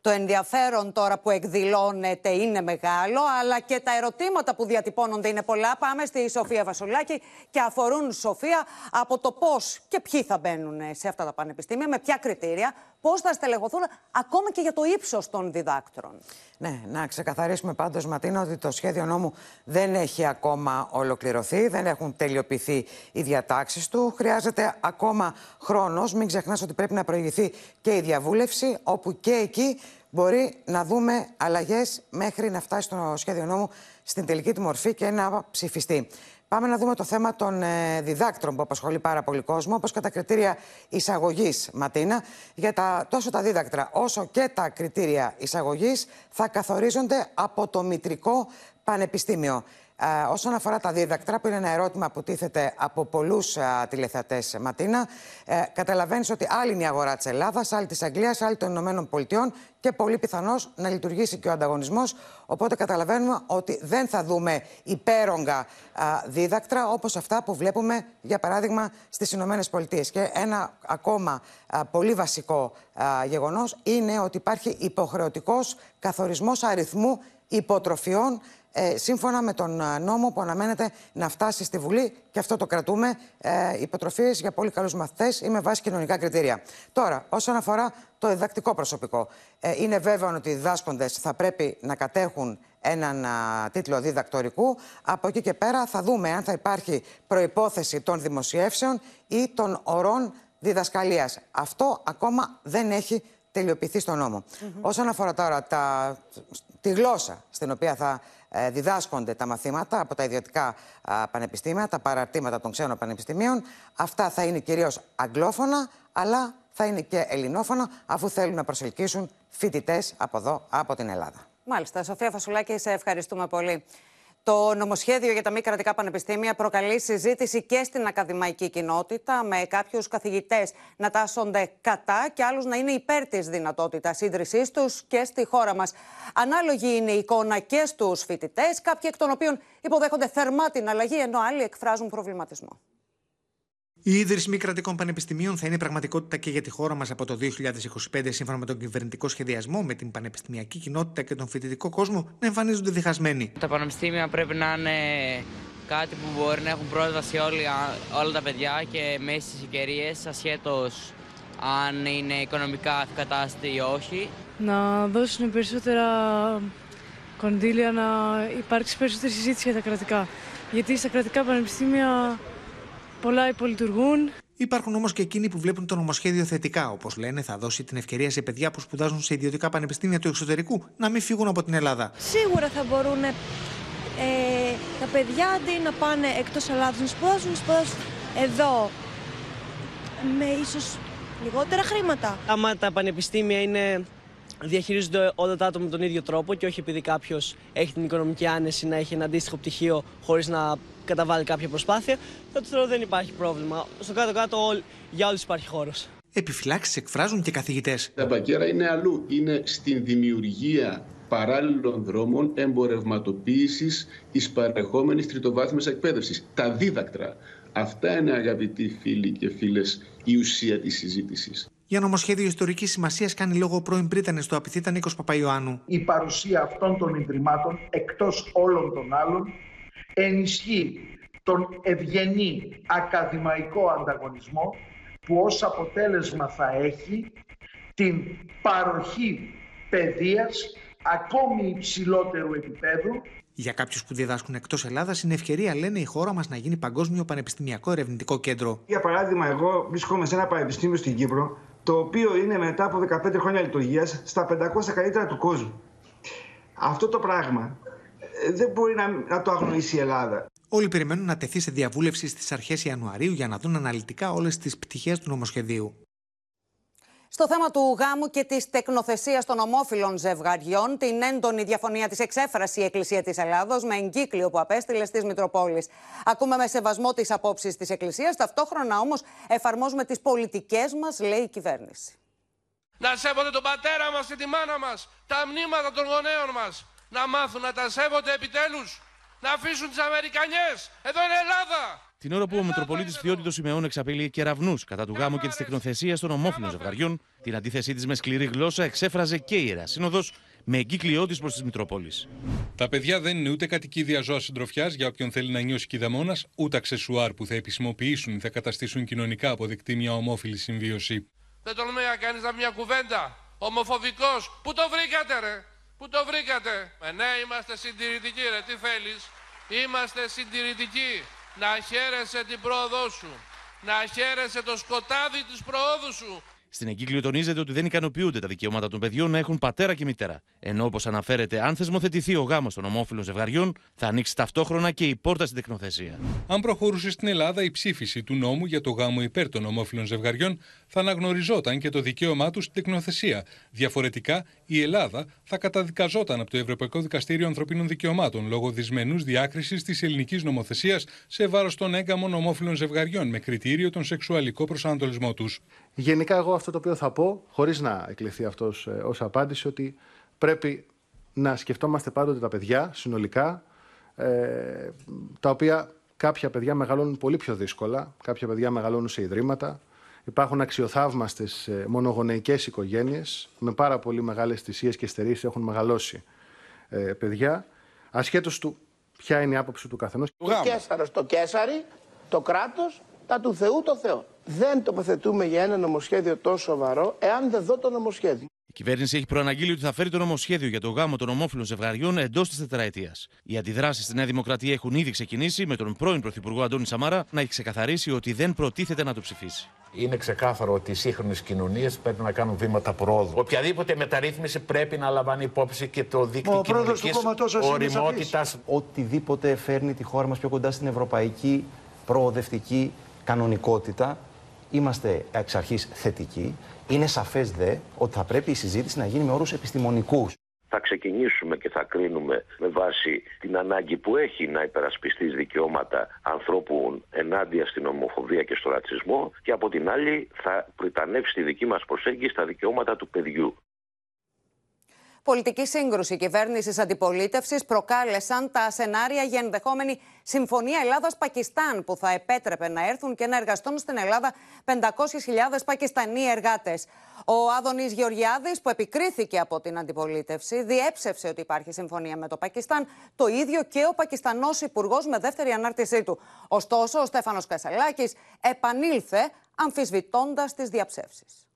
Το ενδιαφέρον τώρα που εκδηλώνεται είναι μεγάλο, αλλά και τα ερωτήματα που διατυπώνονται είναι πολλά. Πάμε στη Σοφία Βασολάκη και αφορούν, Σοφία, από το πώς και ποιοι θα μπαίνουν σε αυτά τα πανεπιστήμια, με ποια κριτήρια, πώς θα στελεχωθούν, ακόμα και για το ύψος των διδάκτρων. Ναι, να ξεκαθαρίσουμε πάντως, Ματίνα, ότι το σχέδιο νόμου δεν έχει ακόμα ολοκληρωθεί, δεν έχουν τελειοποιηθεί οι διατάξεις του. Χρειάζεται ακόμα χρόνος. Μην ξεχνάς ότι πρέπει να προηγηθεί και η διαβούλευση, όπου και εκεί μπορεί να δούμε αλλαγές μέχρι να φτάσει το σχέδιο νόμου στην τελική του μορφή και να ψηφιστεί. Πάμε να δούμε το θέμα των ε, διδάκτρων που απασχολεί πάρα πολύ κόσμο, όπως και τα κριτήρια εισαγωγής, Ματίνα. Για τα, τόσο τα δίδακτρα όσο και τα κριτήρια εισαγωγής θα καθορίζονται από το Μητρικό Πανεπιστήμιο. Ε, όσον αφορά τα δίδακτρα, που είναι ένα ερώτημα που τίθεται από πολλούς ε, τηλεθεατές, Ματίνα, ε, καταλαβαίνεις ότι άλλη είναι η αγορά της Ελλάδας, άλλη της Αγγλίας, άλλη των Ηνωμένων Πολιτειών και πολύ πιθανώς να λειτουργήσει και ο ανταγωνισμός. Οπότε καταλαβαίνουμε ότι δεν θα δούμε υπέρογκα δίδακτρα όπως αυτά που βλέπουμε, για παράδειγμα, στις Ηνωμένες Πολιτείες. Και ένα ακόμα πολύ βασικό γεγονός είναι ότι υπάρχει υποχρεωτικός καθορισμός αριθμού υποτροφιών ε, σύμφωνα με τον ε, νόμο που αναμένεται να φτάσει στη Βουλή και αυτό το κρατούμε, ε, υποτροφίες για πολύ καλούς μαθητές ή με βάση κοινωνικά κριτήρια. Τώρα, όσον αφορά το διδακτικό προσωπικό, ε, είναι βέβαιο ότι οι διδάσκοντες θα πρέπει να κατέχουν έναν τίτλο διδακτορικού. Από εκεί και πέρα θα δούμε αν θα υπάρχει προϋπόθεση των δημοσιεύσεων ή των ορών διδασκαλίας. Αυτό ακόμα δεν έχει τελειοποιηθεί στο νόμο. Όσον αφορά τώρα τα, τη γλώσσα στην οποία θα ε, διδάσκονται τα μαθήματα από τα ιδιωτικά πανεπιστήμια, τα παραρτήματα των ξένων πανεπιστημίων. Αυτά θα είναι κυρίως αγγλόφωνα, αλλά θα είναι και ελληνόφωνα, αφού θέλουν να προσελκύσουν φοιτητές από εδώ, από την Ελλάδα. Μάλιστα. Σοφία Φασουλάκη, σε ευχαριστούμε πολύ. Το νομοσχέδιο για τα μη κρατικά πανεπιστήμια προκαλεί συζήτηση και στην ακαδημαϊκή κοινότητα, με κάποιους καθηγητές να τάσσονται κατά και άλλους να είναι υπέρ της δυνατότητας ίδρυσής τους και στη χώρα μας. Ανάλογη είναι η εικόνα και στους φοιτητές, κάποιοι εκ των οποίων υποδέχονται θερμά την αλλαγή, ενώ άλλοι εκφράζουν προβληματισμό. Η ίδρυση μη κρατικών πανεπιστημίων θα είναι πραγματικότητα και για τη χώρα μας από το 2025, σύμφωνα με τον κυβερνητικό σχεδιασμό, με την πανεπιστημιακή κοινότητα και τον φοιτητικό κόσμο να εμφανίζονται διχασμένοι. Τα πανεπιστήμια πρέπει να είναι κάτι που μπορεί να έχουν πρόσβαση όλοι, όλα τα παιδιά και με ίσε ευκαιρίες, ασχέτως αν είναι οικονομικά ευκατάστατοι ή όχι. Να δώσουν περισσότερα κονδύλια, να υπάρξει περισσότερη συζήτηση για τα κρατικά. γιατί στα κρατικά πανεπιστήμια πολλά υπολειτουργούν. Υπάρχουν όμως και εκείνοι που βλέπουν το νομοσχέδιο θετικά. Όπως λένε, θα δώσει την ευκαιρία σε παιδιά που σπουδάζουν σε ιδιωτικά πανεπιστήμια του εξωτερικού να μην φύγουν από την Ελλάδα. Σίγουρα θα μπορούν ε, τα παιδιά αντί να πάνε εκτός Ελλάδος να σπουδάσουν, να σπουδάσουν εδώ με ίσως λιγότερα χρήματα. Άμα τα πανεπιστήμια είναι διαχειρίζονται όλα τα άτομα με τον ίδιο τρόπο και όχι επειδή κάποιος έχει την οικονομική άνεση να έχει ένα αντίστοιχο πτυχίο χωρίς να καταβάλει κάποια προσπάθεια, τότε θεωρώ δεν υπάρχει πρόβλημα. Στο κάτω-κάτω για όλους υπάρχει χώρος. Επιφυλάξεις εκφράζουν και καθηγητές. Τα μπακέρα είναι αλλού. Είναι στην δημιουργία παράλληλων δρόμων εμπορευματοποίησης της παρεχόμενης τριτοβάθμιας εκπαίδευσης. Τα δίδακτρα. Αυτά είναι αγαπητοί φίλοι και φίλες η ουσία της συζήτησης. Για νομοσχέδιο ιστορικής σημασίας κάνει λόγο ο πρώην πρίτανης του Απιθύτα Νίκος Παπαϊωάννου. Η παρουσία αυτών των ιδρυμάτων εκτός όλων των άλλων ενισχύει τον ευγενή ακαδημαϊκό ανταγωνισμό που ως αποτέλεσμα θα έχει την παροχή παιδείας ακόμη υψηλότερου επίπεδου. Για κάποιους που διδάσκουν εκτός Ελλάδας, είναι ευκαιρία, λένε, η χώρα μας να γίνει παγκόσμιο πανεπιστημιακό ερευνητικό κέντρο. Για παράδειγμα, εγώ βρίσκομαι σε ένα πανεπιστήμιο στην Κύπρο, το οποίο είναι μετά από 15 χρόνια λειτουργίας στα 500 καλύτερα του κόσμου. Αυτό το πράγμα ε, δεν μπορεί να, να το αγνοήσει η Ελλάδα. Όλοι περιμένουν να τεθεί σε διαβούλευση στις αρχές Ιανουαρίου για να δουν αναλυτικά όλες τις πτυχές του νομοσχεδίου. Στο θέμα του γάμου και της τεκνοθεσίας των ομόφυλων ζευγαριών, την έντονη διαφωνία της εξέφρασε η Εκκλησία της Ελλάδος με εγκύκλιο που απέστειλε στις Μητροπόλεις. Ακούμε με σεβασμό τις απόψεις της Εκκλησίας, ταυτόχρονα όμως εφαρμόζουμε τις πολιτικές μας, λέει η κυβέρνηση. Να σέβονται τον πατέρα μας και τη μάνα μας, τα μνήματα των γονέων μας. Να μάθουν να τα σέβονται επιτέλους. Να αφήσουν τις Αμερικανιές. Εδώ είναι Ελλάδα. Την ώρα που ο Μητροπολίτης Φιώτητο Σιμεών εξαπέλυε κεραυνούς κατά του γάμου και της τεκνοθεσία των ομόφυλων ζευγαριών, την αντίθεσή της με σκληρή γλώσσα εξέφραζε και η Ιερά Σύνοδος με εγκύκλειό τη προς τη Μητροπόλη. Τα παιδιά δεν είναι ούτε κατοικίδια ζώα συντροφιάς για όποιον θέλει να νιώσει κηδεμόνας, ούτε αξεσουάρ που θα επισημοποιήσουν ή θα καταστήσουν κοινωνικά αποδεκτή μια ομόφυλη συμβίωση. Δεν τολμάει να κάνει μια κουβέντα. Ομοφοβικός. Πού το βρήκατε, ρε; Πού το βρήκατε; Ε, ναι, είμαστε συντηρητικοί, ρε. Τι θέλεις; Είμαστε συντηρητικοί να χαίρεσαι την πρόοδό σου, να χαίρεσαι το σκοτάδι της προόδου σου. Στην εγκύκλιο τονίζεται ότι δεν ικανοποιούνται τα δικαιώματα των παιδιών να έχουν πατέρα και μητέρα. Ενώ, όπως αναφέρεται, αν θεσμοθετηθεί ο γάμος των ομόφυλων ζευγαριών, θα ανοίξει ταυτόχρονα και η πόρτα στην τεκνοθεσία. Αν προχωρούσε στην Ελλάδα η ψήφιση του νόμου για το γάμο υπέρ των ομόφυλων ζευγαριών, θα αναγνωριζόταν και το δικαίωμά του στην τεκνοθεσία. Διαφορετικά, η Ελλάδα θα καταδικαζόταν από το Ευρωπαϊκό Δικαστήριο Ανθρωπίνων Δικαιωμάτων λόγω δυσμενούς διάκρισης της ελληνικής νομοθεσίας σε βάρος των έγκαμων ομόφυλων ζευγαριών με κριτήριο τον σεξουαλικό προσανατολισμό τους. Γενικά, εγώ αυτό το οποίο θα πω, χωρίς να εκλειθεί αυτός ε, ως απάντηση, ότι πρέπει να σκεφτόμαστε πάντοτε τα παιδιά συνολικά, ε, τα οποία κάποια παιδιά μεγαλώνουν πολύ πιο δύσκολα, κάποια παιδιά μεγαλώνουν σε ιδρύματα. Υπάρχουν αξιοθαύμαστες ε, μονογονεϊκές οικογένειες με πάρα πολύ μεγάλες θυσίες και στερήσεις έχουν μεγαλώσει ε, παιδιά, ασχέτως του ποια είναι η άποψη του καθενός. Το Κέσαρος το Κέσαρι, το κράτος, τα του Θεού το Θεό. Δεν τοποθετούμε για ένα νομοσχέδιο τόσο σοβαρό εάν δεν δω το νομοσχέδιο. Η κυβέρνηση έχει προαναγγείλει ότι θα φέρει το νομοσχέδιο για το γάμο των ομόφυλων ζευγαριών εντός της τετραετίας. Οι αντιδράσεις στη Νέα Δημοκρατία έχουν ήδη ξεκινήσει, με τον πρώην Πρωθυπουργό Αντώνη Σαμάρα να έχει ξεκαθαρίσει ότι δεν προτίθεται να το ψηφίσει. Είναι ξεκάθαρο ότι οι σύγχρονες κοινωνίες πρέπει να κάνουν βήματα προόδου. Οποιαδήποτε μεταρρύθμιση πρέπει να λαμβάνει υπόψη και το δίκτυο κοινωνικής οριμότητας. Οτιδήποτε φέρνει τη χώρα μας πιο κοντά στην ευρωπαϊκή προοδευτική κανονικότητα. Είμαστε εξ αρχής θετικοί. Είναι σαφές δε ότι θα πρέπει η συζήτηση να γίνει με όρους επιστημονικούς. Θα ξεκινήσουμε και θα κρίνουμε με βάση την ανάγκη που έχει να υπερασπιστεί δικαιώματα ανθρώπου ενάντια στην ομοφοβία και στο ρατσισμό και από την άλλη θα πριτανεύσει τη δική μας προσέγγιση στα δικαιώματα του παιδιού. Πολιτική σύγκρουση κυβέρνησης αντιπολίτευσης προκάλεσαν τα σενάρια για ενδεχόμενη συμφωνία Ελλάδα-Πακιστάν που θα επέτρεπε να έρθουν και να εργαστούν στην Ελλάδα 500.000 Πακιστανοί εργάτες. Ο Άδωνης Γεωργιάδης, που επικρίθηκε από την αντιπολίτευση, διέψευσε ότι υπάρχει συμφωνία με το Πακιστάν. Το ίδιο και ο Πακιστανός Υπουργός με δεύτερη ανάρτησή του. Ωστόσο, ο Στέφανος Κασαλάκη επανήλθε αμφισβητώντας τις διαψεύσεις.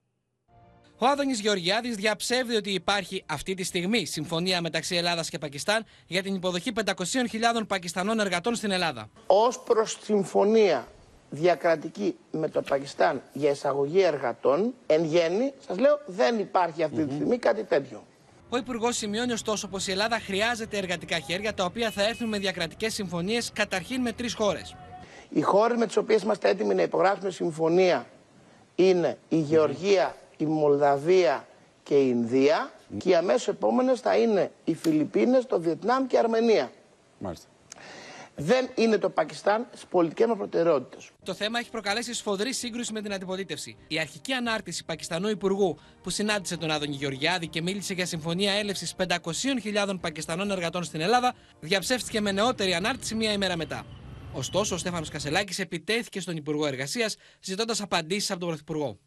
Ο Άδωνης Γεωργιάδης διαψεύδει ότι υπάρχει αυτή τη στιγμή συμφωνία μεταξύ Ελλάδας και Πακιστάν για την υποδοχή 500.000 Πακιστανών εργατών στην Ελλάδα. Ω προς συμφωνία διακρατική με το Πακιστάν για εισαγωγή εργατών, εν γέννη, σας λέω, δεν υπάρχει αυτή τη στιγμή κάτι τέτοιο. Ο Υπουργός σημειώνει ωστόσο πως η Ελλάδα χρειάζεται εργατικά χέρια τα οποία θα έρθουν με διακρατικές συμφωνίες καταρχήν με τρεις χώρες. Οι χώρε με τις οποίες είμαστε έτοιμοι να υπογράψουμε συμφωνία είναι η Γεωργία, η Μολδαβία και η Ινδία και οι αμέσως επόμενες θα είναι οι Φιλιππίνες, το Βιετνάμ και η Αρμενία. Μάλιστα. Δεν είναι το Πακιστάν στις πολιτικές μας προτεραιότητες. Το θέμα έχει προκαλέσει σφοδρή σύγκρουση με την αντιπολίτευση. Η αρχική ανάρτηση Πακιστανού Υπουργού που συνάντησε τον Άδωνη Γεωργιάδη και μίλησε για συμφωνία έλευσης 500.000 Πακιστανών εργατών στην Ελλάδα διαψεύστηκε με νεότερη ανάρτηση μία ημέρα μετά. Ωστόσο, ο Στέφανος Κασελάκης επιτέθηκε στον Υπουργό Εργασίας ζητώντας απαντήσεις από τον Πρωθυπουργό.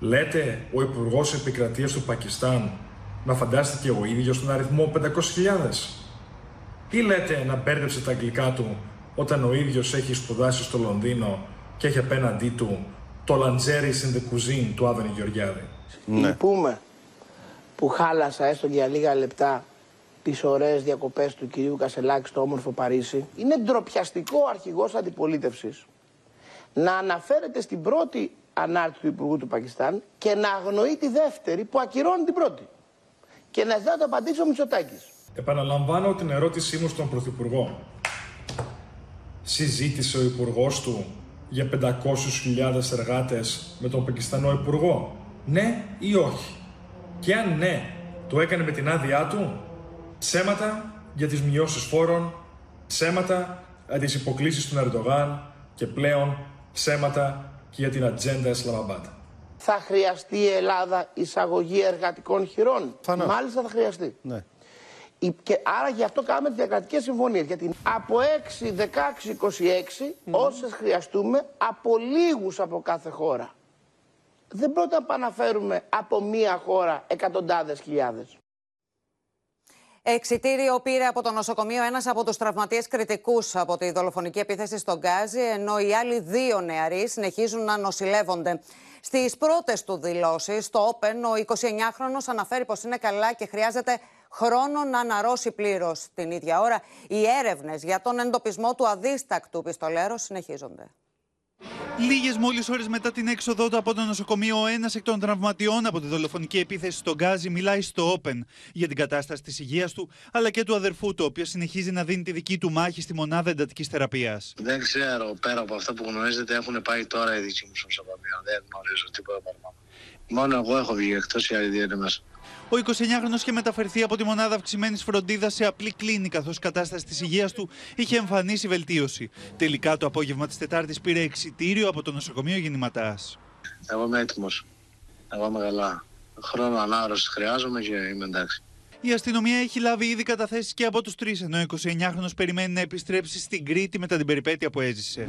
Λέτε ο Υπουργός Επικρατείας του Πακιστάν να φαντάστηκε ο ίδιος τον αριθμό 500.000. Ή λέτε να μπέρδεψε τα αγγλικά του όταν ο ίδιος έχει σπουδάσει στο Λονδίνο και έχει απέναντί του το Λαντζέρι in the cuisine του Άδωνη Γεωργιάδη; Ναι. Λυπούμε που χάλασα έστω για λίγα λεπτά τις ωραίες διακοπές του κυρίου Κασελάκη στο όμορφο Παρίσι. Είναι ντροπιαστικό ο αρχηγός αντιπολίτευσης να αναφέρεται στην πρώτη ανάρτηση του Υπουργού του Πακιστάν και να αγνοεί τη δεύτερη που ακυρώνει την πρώτη. Και να ζητά το απαντήσει ο Μητσοτάκης. Επαναλαμβάνω την ερώτησή μου στον Πρωθυπουργό. Συζήτησε ο Υπουργός του για 500.000 εργάτες με τον Πακιστανό Υπουργό. Ναι ή όχι; Και αν ναι, το έκανε με την άδειά του; Ψέματα για τις μειώσεις φόρων, ψέματα για τις υποκλήσεις του Ερντογάν και πλέον ψέματα και για την ατζέντα Ισλαμαμπάτ. Θα χρειαστεί η Ελλάδα εισαγωγή εργατικών χειρών; Μάλιστα θα χρειαστεί. Ναι. Και άρα γι' αυτό κάνουμε τις διακρατικές συμφωνίες. Γιατί από 6, 16, 26, mm. όσες χρειαστούμε από λίγους από κάθε χώρα. Δεν πρώτα να επαναφέρουμε από μία χώρα εκατοντάδες χιλιάδες. Εξιτήριο πήρε από το νοσοκομείο ένας από τους τραυματίες κριτικούς από τη δολοφονική επίθεση στον Γκάζι, ενώ οι άλλοι δύο νεαροί συνεχίζουν να νοσηλεύονται. Στις πρώτες του δηλώσεις στο Open, ο 29χρονο αναφέρει πως είναι καλά και χρειάζεται χρόνο να αναρρώσει πλήρως. Την ίδια ώρα, οι έρευνες για τον εντοπισμό του αδίστακτου πιστολέρου συνεχίζονται. Λίγες μόλις ώρες μετά την έξοδό του από το νοσοκομείο, ο ένας εκ των τραυματιών από τη δολοφονική επίθεση στον Γκάζι μιλάει στο Open για την κατάσταση της υγείας του, αλλά και του αδερφού του, ο οποίος συνεχίζει να δίνει τη δική του μάχη στη μονάδα εντατικής θεραπείας. Δεν ξέρω, πέρα από αυτά που γνωρίζετε, έχουν πάει τώρα οι δικοί μου στο νοσοκομείο. Δεν γνωρίζω τίποτα παραπάνω. Μόνο εγώ έχω βγει εκτός οι άλλοι δύο είναι μέσα. Ο 29χρονο είχε μεταφερθεί από τη μονάδα αυξημένης φροντίδας σε απλή κλίνη, καθώς η κατάσταση της υγείας του είχε εμφανίσει βελτίωση. Τελικά το απόγευμα της Τετάρτης πήρε εξιτήριο από το νοσοκομείο Γεννηματάς. Εγώ είμαι έτοιμος. Εγώ είμαι καλά. Χρόνο ανάρρωσης χρειάζομαι και είμαι εντάξει. Η αστυνομία έχει λάβει ήδη καταθέσεις και από τους τρεις, ενώ ο 29χρονο περιμένει να επιστρέψει στην Κρήτη μετά την περιπέτεια που έζησε.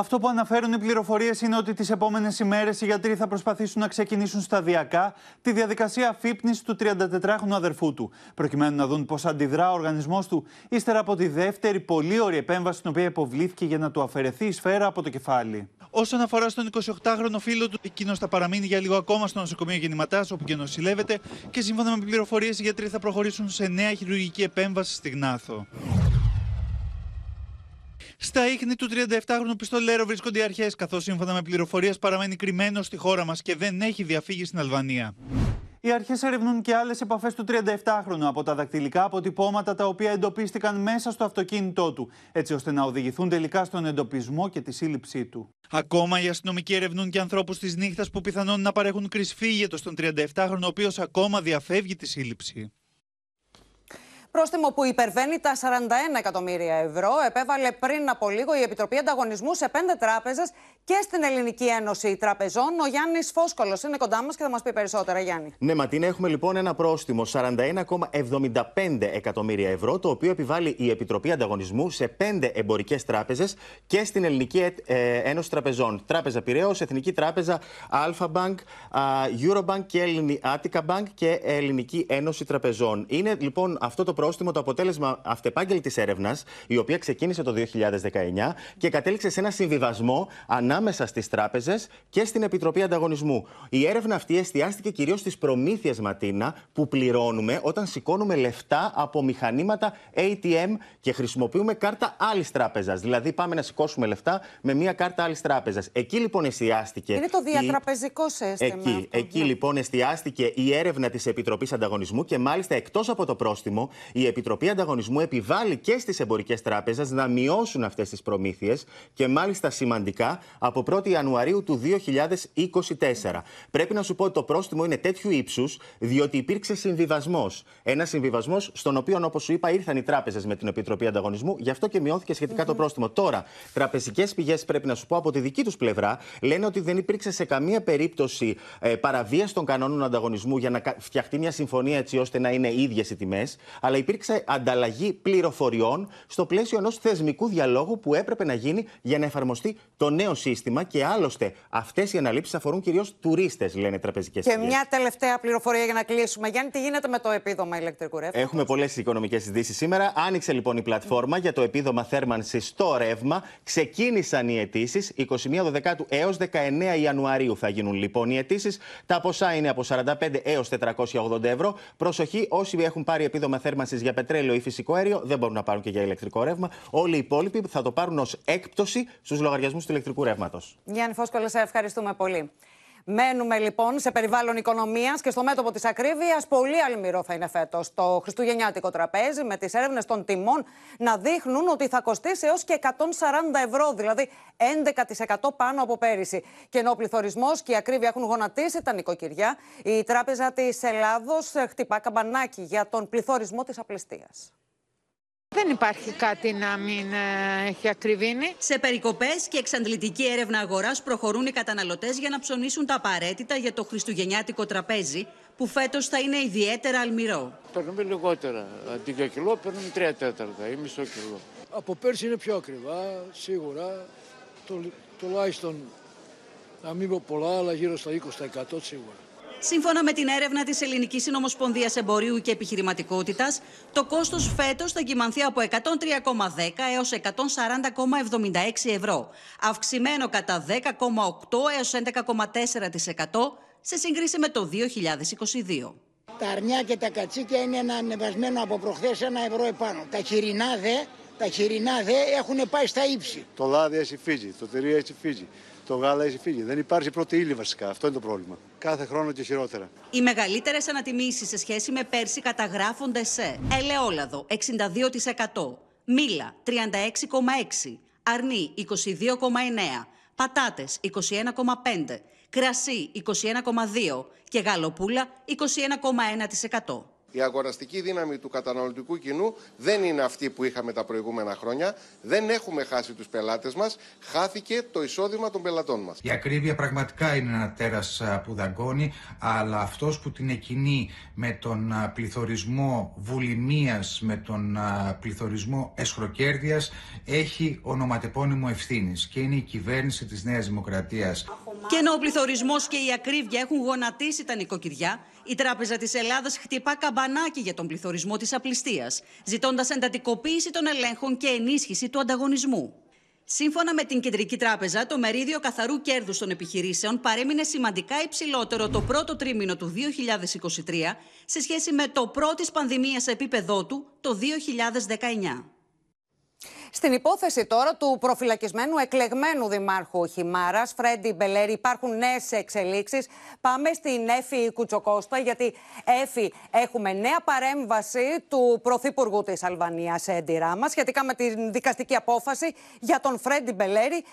Αυτό που αναφέρουν οι πληροφορίες είναι ότι τις επόμενες ημέρες οι γιατροί θα προσπαθήσουν να ξεκινήσουν σταδιακά τη διαδικασία αφύπνισης του 34χρονου αδερφού του, προκειμένου να δουν πώς αντιδρά ο οργανισμός του ύστερα από τη δεύτερη πολύ ωραία επέμβαση, την οποία υποβλήθηκε για να του αφαιρεθεί η σφαίρα από το κεφάλι. Όσον αφορά στον 28χρονο φίλο του, εκείνος θα παραμείνει για λίγο ακόμα στο νοσοκομείο Γεννηματάς, όπου και νοσηλεύεται, και σύμφωνα με πληροφορίες, οι γιατροί θα προχωρήσουν σε νέα χειρουργική επέμβαση στη Γνάθο. Στα ίχνη του 37χρονου πιστολέρο βρίσκονται οι αρχές, καθώς σύμφωνα με πληροφορίες παραμένει κρυμμένος στη χώρα μας και δεν έχει διαφύγει στην Αλβανία. Οι αρχές ερευνούν και άλλες επαφές του 37χρονου από τα δακτυλικά αποτυπώματα τα οποία εντοπίστηκαν μέσα στο αυτοκίνητό του, έτσι ώστε να οδηγηθούν τελικά στον εντοπισμό και τη σύλληψή του. Ακόμα οι αστυνομικοί ερευνούν και ανθρώπους της νύχτας που πιθανόν να παρέχουν κρυσφύγετο στον 37χρονο, ο οποίος ακόμα διαφεύγει τη σύλληψη. Πρόστιμο που υπερβαίνει τα 41 εκατομμύρια ευρώ επέβαλε πριν από λίγο η Επιτροπή Ανταγωνισμού σε πέντε τράπεζες και στην Ελληνική Ένωση Τραπεζών. Ο Γιάννης Φόσκολο είναι κοντά μας και θα μας πει περισσότερα, Γιάννη. Ναι, Ματίνα, έχουμε λοιπόν ένα πρόστιμο 41,75 εκατομμύρια ευρώ, το οποίο επιβάλλει η Επιτροπή Ανταγωνισμού σε πέντε εμπορικές τράπεζες και στην Ελληνική ε, Ένωση Τραπεζών. Τράπεζα Πυραιό, Εθνική Τράπεζα, Alpha Bank, Eurobank και Attica Bank και Ελληνική Ένωση Τραπεζών. Είναι λοιπόν αυτό το πρόστιμο το αποτέλεσμα αυτεπάγγελτης έρευνας, η οποία ξεκίνησε το 2019 και κατέληξε σε ένα συμβιβασμό ανάμεσα ανάμεσα στις τράπεζες και στην Επιτροπή Ανταγωνισμού. Η έρευνα αυτή εστιάστηκε κυρίως στις προμήθειες Ματίνα που πληρώνουμε όταν σηκώνουμε λεφτά από μηχανήματα ATM και χρησιμοποιούμε κάρτα άλλης τράπεζας. Δηλαδή, πάμε να σηκώσουμε λεφτά με μία κάρτα άλλης τράπεζας. Εκεί λοιπόν εστιάστηκε. Είναι το διατραπεζικό σύστημα. Εκεί, αυτό, εκεί ναι. λοιπόν εστιάστηκε η έρευνα της Επιτροπής Ανταγωνισμού και μάλιστα εκτός από το πρόστιμο, η Επιτροπή Ανταγωνισμού επιβάλλει και στις εμπορικές τράπεζες να μειώσουν αυτές τις προμήθειες και μάλιστα σημαντικά από 1η Ιανουαρίου του 2024. Πρέπει να σου πω ότι το πρόστιμο είναι τέτοιου ύψους, διότι υπήρξε συμβιβασμός. Ένας συμβιβασμός στον οποίο, όπως σου είπα, ήρθαν οι τράπεζες με την Επιτροπή Ανταγωνισμού, γι' αυτό και μειώθηκε σχετικά το πρόστιμο. Τώρα, τραπεζικές πηγές, πρέπει να σου πω από τη δική τους πλευρά, λένε ότι δεν υπήρξε σε καμία περίπτωση ε, παραβίαση των κανόνων ανταγωνισμού για να κα- φτιαχτεί μια συμφωνία έτσι ώστε να είναι ίδιες οι τιμές, αλλά υπήρξε ανταλλαγή πληροφοριών στο πλαίσιο ενός θεσμικού διαλόγου που έπρεπε να γίνει για να εφαρμοστεί το νέο σύστημα και άλλωστε αυτές οι αναλήψεις αφορούν κυρίως τουρίστες, λένε τραπεζικές Και πηγέ. μια τελευταία πληροφορία για να κλείσουμε. Γιάννη, τι γίνεται με το επίδομα ηλεκτρικού ρεύματος; Έχουμε πολλές οικονομικές συζητήσει σήμερα. Άνοιξε λοιπόν η πλατφόρμα για το επίδομα θέρμανσης στο ρεύμα. Ξεκίνησαν οι αιτήσεις. 21 Δεκάτου έως 19 Ιανουαρίου θα γίνουν λοιπόν οι αιτήσεις. Τα ποσά είναι από 45 έως 480 ευρώ. Προσοχή, όσοι έχουν πάρει επίδομα θέρμανσης για πετρέλαιο ή φυσικό αέριο δεν μπορούν να πάρουν και για ηλεκτρικό ρεύμα. Όλοι οι υπόλοιποι θα το πάρουν ως έκπτωση στους λογαριασμούς του ηλεκτρικού ρεύματος. Γιάννη Φόσκολα, σε ευχαριστούμε πολύ. Μένουμε λοιπόν σε περιβάλλον οικονομίας και στο μέτωπο της ακρίβειας. Πολύ αλμυρό θα είναι φέτος το Χριστουγεννιάτικο τραπέζι, με τις έρευνες των τιμών να δείχνουν ότι θα κοστίσει έως και 140 ευρώ, δηλαδή 11% πάνω από πέρυσι. Και ενώ ο πληθωρισμός και η ακρίβεια έχουν γονατίσει τα νοικοκυριά, η Τράπεζα της Ελλάδος χτυπά καμπανάκι για τον πληθωρισμό της απληστίας. Δεν υπάρχει κάτι να μην ε, έχει ακριβήνει. Σε περικοπές και εξαντλητική έρευνα αγοράς προχωρούν οι καταναλωτές για να ψωνίσουν τα απαραίτητα για το χριστουγεννιάτικο τραπέζι, που φέτος θα είναι ιδιαίτερα αλμυρό. Παίρνουμε λιγότερα. Αντί για κιλό παίρνουμε τρία τέταρτα ή μισό κιλό. Από πέρσι είναι πιο ακριβά, σίγουρα. Το, τουλάχιστον, να μην πω πολλά, αλλά γύρω στα 20% σίγουρα. Σύμφωνα με την έρευνα της Ελληνικής Συνομοσπονδίας Εμπορίου και Επιχειρηματικότητας, το κόστος φέτος θα κυμανθεί από 103,10 έως 140,76 ευρώ, αυξημένο κατά 10,8 έως 11,4% σε σύγκριση με το 2022. Τα αρνιά και τα κατσίκια είναι ένα ανεβασμένο από προχθές ένα ευρώ επάνω. Τα χοιρινά δε, τα χοιρινά δε έχουν πάει στα ύψη. Το λάδι έτσι φύγει, το τυρί έτσι φύγει, το γάλα έτσι φύγει. Δεν υπάρχει πρώτη ύλη βασικά. Αυτό είναι το πρόβλημα. Κάθε χρόνο και χειρότερα. Οι μεγαλύτερες ανατιμήσεις σε σχέση με πέρσι καταγράφονται σε ελαιόλαδο 62%, μήλα 36,6%, αρνί 22,9%, πατάτες 21,5%, κρασί 21,2% και γαλοπούλα 21,1%. Η αγοραστική δύναμη του καταναλωτικού κοινού δεν είναι αυτή που είχαμε τα προηγούμενα χρόνια. Δεν έχουμε χάσει τους πελάτες μας. Χάθηκε το εισόδημα των πελατών μας. Η ακρίβεια πραγματικά είναι ένα τέρας α, που δαγκώνει, αλλά αυτός που την εκκινεί με τον α, πληθωρισμό βουλημίας, με τον α, πληθωρισμό εσχροκέρδειας, έχει ονοματεπώνυμο ευθύνης και είναι η κυβέρνηση της Νέας Δημοκρατίας. Και ενώ ο πληθωρισμός και η ακρίβεια έχουν γονατίσει τα νοικοκυριά, η Τράπεζα της Ελλάδας χτυπά καμπανάκι για τον πληθωρισμό της απληστίας, ζητώντας εντατικοποίηση των ελέγχων και ενίσχυση του ανταγωνισμού. Σύμφωνα με την Κεντρική Τράπεζα, το μερίδιο καθαρού κέρδους των επιχειρήσεων παρέμεινε σημαντικά υψηλότερο το πρώτο τρίμηνο του 2023 σε σχέση με το πρώτης πανδημίας επίπεδό του το 2019. Στην υπόθεση τώρα του προφυλακισμένου εκλεγμένου δημάρχου Χιμάρας, Φρέντι Μπελέρη, υπάρχουν νέες εξελίξεις. Πάμε στην Έφη Κουτσοκώστα, γιατί Έφη, έχουμε νέα παρέμβαση του Πρωθυπουργού της Αλβανίας, Έντι Ράμα, σχετικά με τη δικαστική απόφαση για τον Φρέντι Μπελέρη,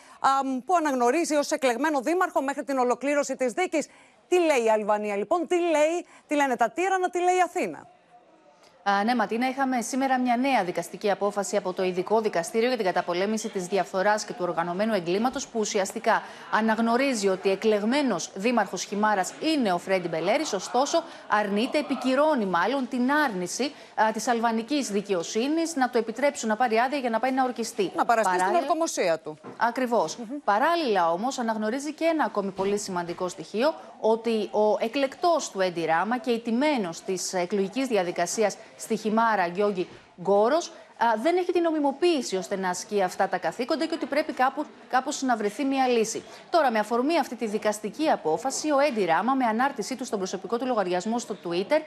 που αναγνωρίζει ως εκλεγμένο δήμαρχο μέχρι την ολοκλήρωση της δίκης. Τι λέει η Αλβανία, λοιπόν, τι, λέει, τι λένε τα τύρανα, τι λέει η Αθήνα; Α, ναι, Ματίνα, είχαμε σήμερα μια νέα δικαστική απόφαση από το Ειδικό Δικαστήριο για την καταπολέμηση της διαφθοράς και του οργανωμένου εγκλήματος, που ουσιαστικά αναγνωρίζει ότι εκλεγμένος δήμαρχος Χιμάρας είναι ο Φρέντι Μπελέρης, ωστόσο αρνείται, επικυρώνει μάλλον την άρνηση της αλβανικής δικαιοσύνης να το επιτρέψουν να πάρει άδεια για να πάει να ορκιστεί. Να παραστεί στην ορκομοσία του. Ακριβώς. Παράλληλα όμως αναγνωρίζει και ένα ακόμη πολύ σημαντικό στοιχείο, ότι ο εκλεκτός του Έντι Ράμα και ηττημένος της εκλογικής διαδικασίας στη Χιμάρα, Γκιόγκη Γκόρος δεν έχει την νομιμοποίηση ώστε να ασκεί αυτά τα καθήκοντα και ότι πρέπει κάπου, κάπως να βρεθεί μια λύση. Τώρα, με αφορμή αυτή τη δικαστική απόφαση, ο Έντι Ράμα, με ανάρτησή του στον προσωπικό του λογαριασμό στο Twitter,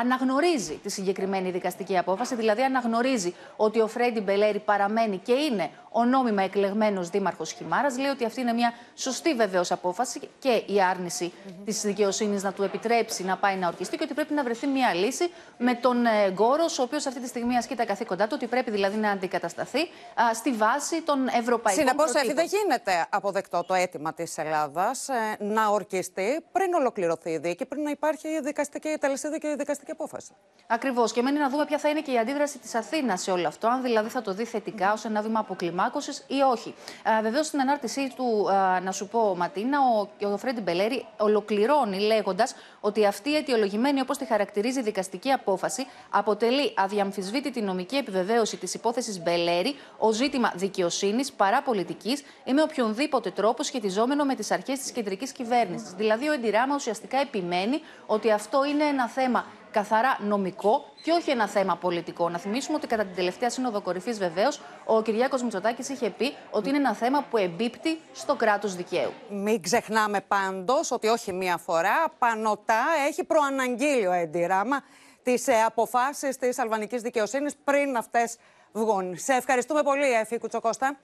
αναγνωρίζει τη συγκεκριμένη δικαστική απόφαση, δηλαδή αναγνωρίζει ότι ο Φρέντι Μπελέρη παραμένει και είναι ο νόμιμα εκλεγμένος δήμαρχος Χιμάρας. Λέει ότι αυτή είναι μια σωστή βεβαίως απόφαση και η άρνηση mm-hmm. της δικαιοσύνης να του επιτρέψει να πάει να ορκιστεί και ότι πρέπει να βρεθεί μια λύση με τον ε, Γκόρος, ο οποίος αυτή τη στιγμή ασκεί τα καθήκοντά του, ότι πρέπει δηλαδή να αντικατασταθεί α, στη βάση των ευρωπαϊκών Συνεπώς, Εφη, δεν γίνεται αποδεκτό το αίτημα της Ελλάδας ε, να ορκιστεί πριν ολοκληρωθεί η δίκη, πριν να υπάρχει η δικαστική η τελεσίδη και η δικαστική απόφαση. Ακριβώς. Και μένει να δούμε ποια θα είναι και η αντίδραση της Αθήνας σε όλο αυτό, αν δηλαδή θα το δει θετικά ως ένα βήμα αποκλιμάκωσης ή όχι. Βεβαίως, στην ανάρτησή του, α, να σου πω, Ματίνα, ο, ο Φρέντι Μπελέρη ολοκληρώνει λέγοντας ότι αυτή η αιτιολογημένη, όπως τη χαρακτηρίζει η δικαστική απόφαση, αποτελεί αδιαμφισβήτητη νομική επιβεβαίωση της υπόθεσης Μπελέρη ω ζήτημα δικαιοσύνης παρά πολιτική ή με οποιονδήποτε τρόπο σχετιζόμενο με τις αρχές της κεντρικής κυβέρνησης. Δηλαδή, ο Εντιράμα ουσιαστικά επιμένει ότι αυτό είναι ένα θέμα καθαρά νομικό και όχι ένα θέμα πολιτικό. Να θυμίσουμε ότι κατά την τελευταία Σύνοδο Κορυφής, βεβαίως, ο Κυριάκος Μητσοτάκης είχε πει ότι είναι ένα θέμα που εμπίπτει στο κράτος δικαίου. Μην ξεχνάμε πάντως ότι όχι μία φορά, πανωτά έχει προαναγγείλει ο Έντι Ράμα τις ε, αποφάσεις της αλβανικής δικαιοσύνης πριν αυτές βγουν. Σε ευχαριστούμε πολύ, Εφή Κουτσοκώστα.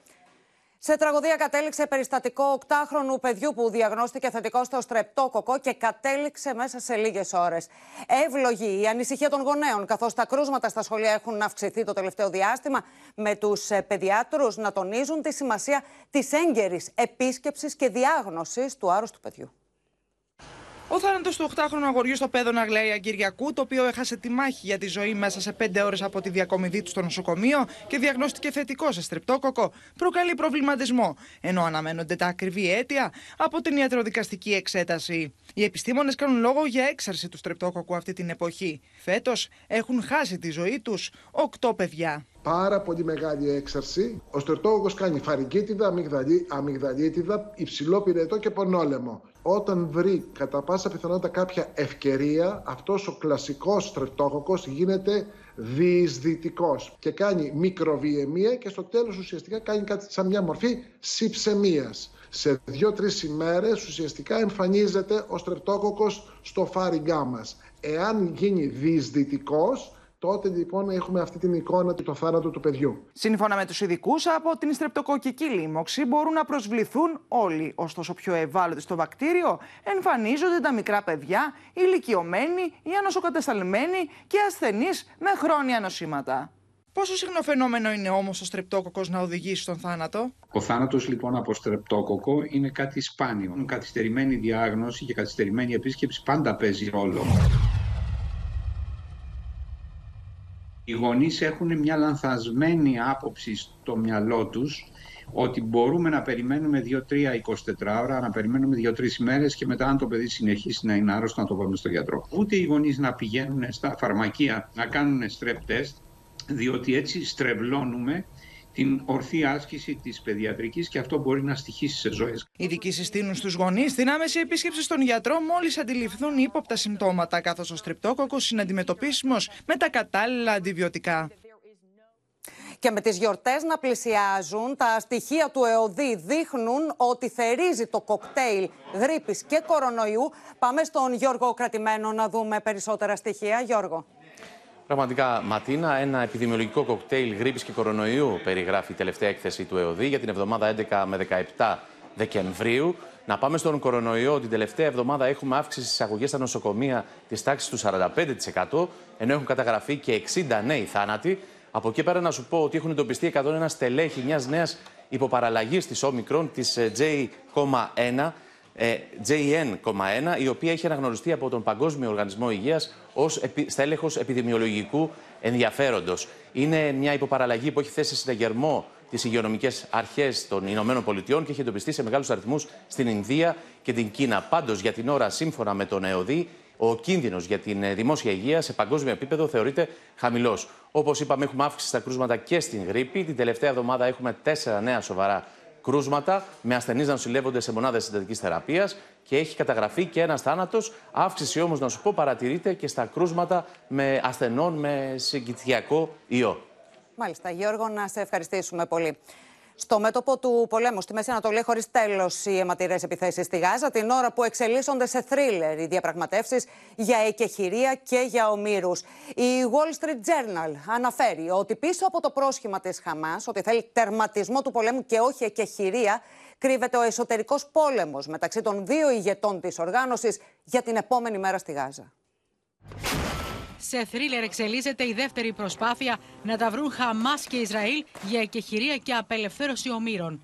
Σε τραγωδία κατέληξε περιστατικό 8χρονου παιδιού που διαγνώστηκε θετικό στο στρεπτόκοκο και κατέληξε μέσα σε λίγες ώρες. Εύλογη η ανησυχία των γονέων, καθώς τα κρούσματα στα σχολεία έχουν αυξηθεί το τελευταίο διάστημα, με τους ε, παιδιάτρους να τονίζουν τη σημασία της έγκαιρης επίσκεψης και διάγνωσης του άρρωστου παιδιού. Ο θάνατος του 8χρονου αγοριού στο πέδο Ναγλαία Κυριακού, το οποίο έχασε τη μάχη για τη ζωή μέσα σε 5 ώρες από τη διακομιδή του στο νοσοκομείο και διαγνώστηκε θετικό σε στρεπτόκοκο, προκαλεί προβληματισμό, ενώ αναμένονται τα ακριβή αίτια από την ιατροδικαστική εξέταση. Οι επιστήμονες κάνουν λόγο για έξαρση του στρεπτόκοκου αυτή την εποχή. Φέτος έχουν χάσει τη ζωή τους 8 παιδιά πάρα πολύ μεγάλη έξαρση. Ο στρεπτόκοκος κάνει φαρικίτιδα, αμυγδαλί, αμυγδαλίτιδα, υψηλό πυρετό και πονόλεμο. Όταν βρει κατά πάσα πιθανότητα κάποια ευκαιρία, αυτός ο κλασικός στρεπτόκοκος γίνεται διεισδυτικός και κάνει μικροβιαιμία και στο τέλος ουσιαστικά κάνει κάτι σαν μια μορφή συψεμίας. Σε δύο-τρεις ημέρες ουσιαστικά εμφανίζεται ο στρεπτόκοκος στο φάριγγά μας. Εάν γίνει διεισδυτικός, Τότε λοιπόν έχουμε αυτή την εικόνα του το θάνατο του παιδιού. Σύμφωνα με τους ειδικούς, από την στρεπτοκοκική λίμωξη μπορούν να προσβληθούν όλοι. Ωστόσο, πιο ευάλωτοι στο βακτήριο εμφανίζονται τα μικρά παιδιά, ηλικιωμένοι ή ανοσοκατασταλμένοι και ασθενείς με χρόνια νοσήματα. Πόσο συχνό φαινόμενο είναι όμως ο στρεπτόκοκος να οδηγήσει στον θάνατο; Ο θάνατος λοιπόν από στρεπτόκοκο είναι κάτι σπάνιο. Καθυστερημένη διάγνωση και καθυστερημένη επίσκεψη πάντα παίζει ρόλο. Οι γονείς έχουν μια λανθασμένη άποψη στο μυαλό τους ότι μπορούμε να περιμένουμε 2-3-24 ώρα, να περιμένουμε 2-3 ημέρες και μετά αν το παιδί συνεχίσει να είναι άρρωστο να το πάμε στον γιατρό. Ούτε οι γονείς να πηγαίνουν στα φαρμακεία να κάνουν strep test, διότι έτσι στρεβλώνουμε την ορθή άσκηση της παιδιατρικής και αυτό μπορεί να στοιχήσει σε ζωές. Οι ειδικοί συστήνουν στους γονείς την άμεση επίσκεψη στον γιατρό μόλις αντιληφθούν ύποπτα συμπτώματα, καθώς ο στριπτόκοκος είναι αντιμετωπίσιμος με τα κατάλληλα αντιβιωτικά. Και με τις γιορτές να πλησιάζουν, τα στοιχεία του ΕΟΔΗ δείχνουν ότι θερίζει το κοκτέιλ γρήπης και κορονοϊού. Πάμε στον Γιώργο Κρατημένο να δούμε περισσότερα στοιχεία. Γιώργο. Πραγματικά, Ματίνα, ένα επιδημιολογικό κοκτέιλ γρήπης και κορονοϊού περιγράφει η τελευταία έκθεση του ΕΟΔΗ για την εβδομάδα 11 με 17 Δεκεμβρίου. Να πάμε στον κορονοϊό. Την τελευταία εβδομάδα έχουμε αύξηση στις αγωγές στα νοσοκομεία της τάξης του 45%, ενώ έχουν καταγραφεί και 60 νέοι θάνατοι. Από εκεί πέρα να σου πω ότι έχουν εντοπιστεί 101 στελέχη μιας νέας υποπαραλλαγής της Omicron, της J,1 JN,1, η οποία έχει αναγνωριστεί από τον Παγκόσμιο Οργανισμό Υγείας ως στέλεχος επιδημιολογικού ενδιαφέροντος. Είναι μια υποπαραλλαγή που έχει θέσει συναγερμό τις υγειονομικές αρχές των Ηνωμένων Πολιτειών και έχει εντοπιστεί σε μεγάλους αριθμούς στην Ινδία και την Κίνα. Πάντως, για την ώρα, σύμφωνα με τον ΕΟΔΗ, ο κίνδυνος για την ε, δημόσια υγεία σε παγκόσμιο επίπεδο θεωρείται χαμηλός. Όπως είπαμε, έχουμε αύξηση στα κρούσματα και στην γρήπη. Την τελευταία εβδομάδα έχουμε τέσσερα νέα σοβαρά κρούσματα με ασθενείς να νοσηλεύονται σε μονάδες συντατικής θεραπείας και έχει καταγραφεί και ένας θάνατος. Αύξηση όμως, να σου πω, παρατηρείται και στα κρούσματα με ασθενών με συγκητιακό ιό. Μάλιστα, Γιώργο, να σε ευχαριστήσουμε πολύ. Στο μέτωπο του πολέμου στη Μέση Ανατολή, χωρίς τέλος οι αιματηρές επιθέσεις στη Γάζα, την ώρα που εξελίσσονται σε θρίλερ οι διαπραγματεύσεις για εκεχηρία και για ομήρους. Η Wall Street Journal αναφέρει ότι πίσω από το πρόσχημα της Χαμάς, ότι θέλει τερματισμό του πολέμου και όχι εκεχηρία, κρύβεται ο εσωτερικός πόλεμος μεταξύ των δύο ηγετών της οργάνωσης για την επόμενη μέρα στη Γάζα. Σε θρίλερ εξελίσσεται η δεύτερη προσπάθεια να τα βρουν Χαμάς και Ισραήλ για εκεχηρία και απελευθέρωση ομήρων.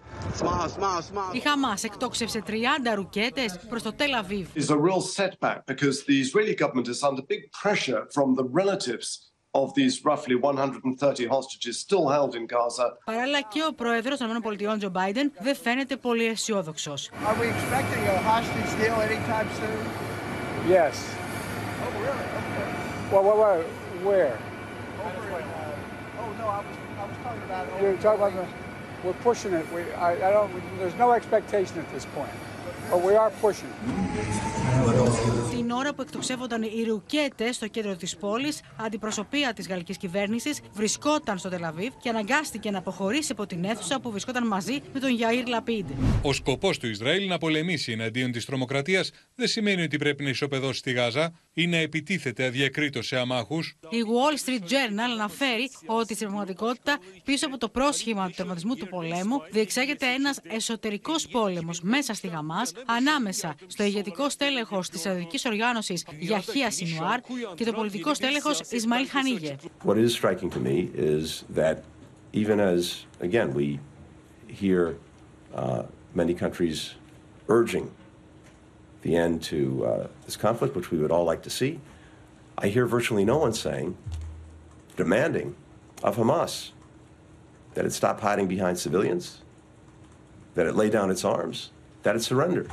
Η Χαμάς εκτόξευσε 30 ρουκέτες προς το Τελ Αβίβ. is a real setback because the Israeli government is under big pressure from the relatives of these roughly 130 hostages still held in Gaza. Παράλληλα και ο πρόεδρος των ΗΠΑ, Τζο Μπάιντεν, δεν φαίνεται πολύ αισιόδοξος. Are Well, well, well where? Over in, uh, oh, no, I was, I was talking about You're talking about the, we're pushing it. We, I, I don't, there's no expectation at this point, but we are pushing. Την ώρα που εκτοξεύονταν οι ρουκέτες στο κέντρο της πόλης, αντιπροσωπεία της γαλλικής κυβέρνησης βρισκόταν στο Τελαβίβ και αναγκάστηκε να αποχωρήσει από την αίθουσα που βρισκόταν μαζί με τον Γιαήρ Λαπίντ. Ο σκοπός του Ισραήλ να πολεμήσει εναντίον της τρομοκρατίας δεν σημαίνει ότι πρέπει να ισοπεδώσει τη Γάζα ή να επιτίθεται αδιακρίτως σε αμάχους. Η Wall Street Journal αναφέρει ότι στην πραγματικότητα πίσω από το πρόσχημα του τερματισμού του πολέμου διεξάγεται ένας εσωτερικός πόλεμος μέσα στη Γαμάς ανάμεσα στο ηγετικό στέλεχο τη Σαουδική Οργάνωση Γιαχία Σινουάρ και το πολιτικό στέλεχο Ισμαήλ Χανίγε. What is striking to me is that even as, again, we hear uh, many countries urging the end to uh, this conflict, which we would all like to see, I hear virtually no one saying, demanding of Hamas that it stop hiding behind civilians, that it lay down its arms, that it surrender.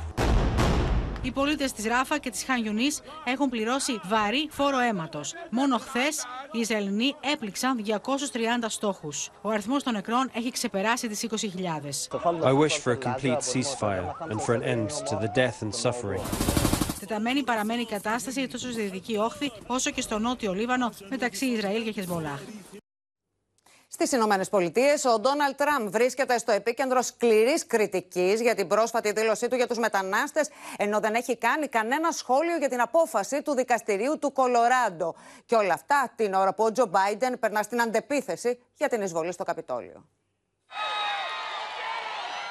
Οι πολίτες της Ράφα και της Χαν Ιουνίς έχουν πληρώσει βαρύ φόρο αίματος. Μόνο χθες οι Ισραηλινοί έπληξαν 230 στόχους. Ο αριθμός των νεκρών έχει ξεπεράσει τις 20.000. I wish for a complete ceasefire and for an end to the death and suffering. Τεταμένη παραμένει η κατάσταση τόσο στη Δυτική Όχθη όσο και στο Νότιο Λίβανο μεταξύ Ισραήλ και Χεσμολάχ. Στις Ηνωμένες Πολιτείες, ο Ντόναλτ Τραμπ βρίσκεται στο επίκεντρο σκληρής κριτικής για την πρόσφατη δήλωσή του για τους μετανάστες, ενώ δεν έχει κάνει κανένα σχόλιο για την απόφαση του δικαστηρίου του Κολοράντο. Και όλα αυτά την ώρα που ο Τζο Μπάιντεν περνά στην αντεπίθεση για την εισβολή στο Καπιτόλιο.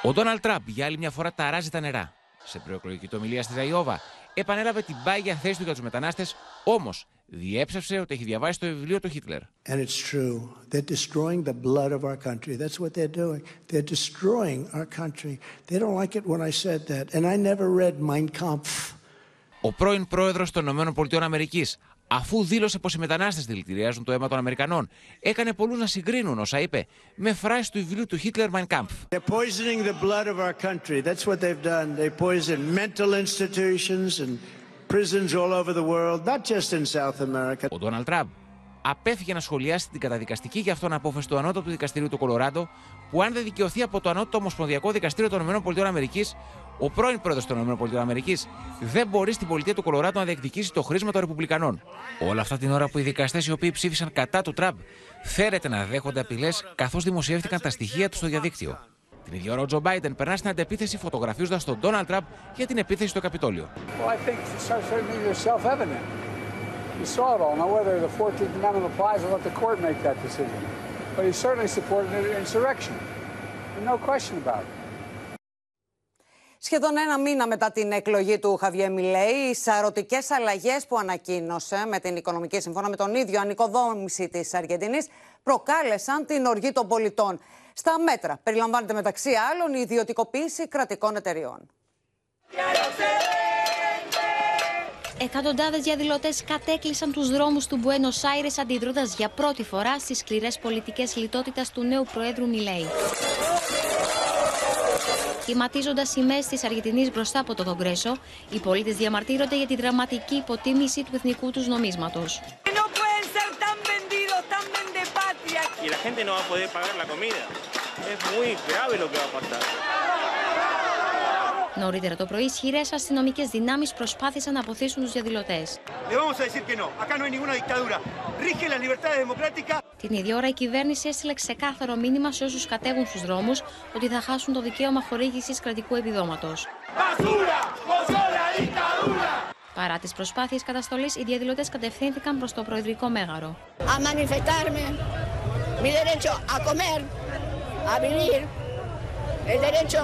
Ο Ντόναλτ Τραμπ για άλλη μια φορά ταράζει τα νερά. Σε προεκλογική του ομιλία στη Ραϊόβα, επανέλαβε την πάγια θέση του για τους μετανάστες, όμως διέψευσε ότι έχει διαβάσει το βιβλίο του Χίτλερ. And it's true. They're destroying the blood of our country. That's what they're doing. They're destroying our country. They don't like it when I said that. And I never read Mein Kampf. Ο πρώην πρόεδρο των ΗΠΑ, αφού δήλωσε πω οι μετανάστε δηλητηριάζουν το αίμα των Αμερικανών, έκανε πολλού να συγκρίνουν όσα είπε με φράση του βιβλίου του Χίτλερ Mein Kampf. They're poisoning the blood of our country. That's what they've done. They poison mental institutions and prisons all over the world, not just in South America. Ο Ντόναλτ Τραμπ απέφυγε να σχολιάσει την καταδικαστική για αυτόν απόφαση του Ανώτατου Δικαστηρίου του Κολοράντο, που αν δεν δικαιωθεί από το Ανώτατο Ομοσπονδιακό Δικαστήριο των ΗΠΑ, ο πρώην πρόεδρος των ΗΠΑ δεν μπορεί στην πολιτεία του Κολοράντο να διεκδικήσει το χρήσμα των Ρεπουμπλικανών. Όλα αυτά την ώρα που οι δικαστές οι οποίοι ψήφισαν κατά του Τραμπ φέρεται να δέχονται απειλές καθώς δημοσιεύτηκαν τα στοιχεία του στο διαδίκτυο. Την ίδια ώρα ο Τζο Μπάιντεν περνά στην αντεπίθεση φωτογραφίζοντας τον Ντόναλτ Τραμπ για την επίθεση στο Καπιτόλιο. Well, I think it's certainly you're self-evident. You saw it all. Now, whether the 14th Amendment applies, I'll let the court make that decision. But he certainly supported an insurrection. And no question about it. Σχεδόν ένα μήνα μετά την εκλογή του Χαβιέ Μιλέη, οι σαρωτικές αλλαγές που ανακοίνωσε με την Οικονομική Συμφώνα με τον ίδιο ανοικοδόμηση της Αργεντινής προκάλεσαν την οργή των πολιτών. Στα μέτρα περιλαμβάνεται μεταξύ άλλων η ιδιωτικοποίηση κρατικών εταιριών. Εκατοντάδες διαδηλωτές κατέκλυσαν τους δρόμους του Μπουένο Άιρε αντιδρώντα για πρώτη φορά στις σκληρές πολιτικές λιτότητας του νέου Προέδρου Μιλέη. Κυματίζοντα σημαίες της Αργεντινής μπροστά από το Κογκρέσο, οι πολίτες διαμαρτύρονται για τη δραματική υποτίμηση του εθνικού τους νομίσματος. Y la gente no va a poder pagar la comida. es muy grave lo que va a pasar. Νωρίτερα το πρωί, ισχυρές αστυνομικές δυνάμεις προσπάθησαν να αποθήσουν τους διαδηλωτές. Le vamos a decir que no. Acá no hay ninguna dictadura. Rige la libertad democrática. Την ίδια ώρα η κυβέρνηση έστειλε ξεκάθαρο μήνυμα σε όσους κατέβουν στους δρόμους ότι θα χάσουν το δικαίωμα χορήγησης κρατικού επιδόματος. Παρά τις προσπάθειες καταστολής, οι διαδηλωτές κατευθύνθηκαν προς το Προεδρικό Μέγαρο. a manifestarme, mi derecho a comer, a vivir, el derecho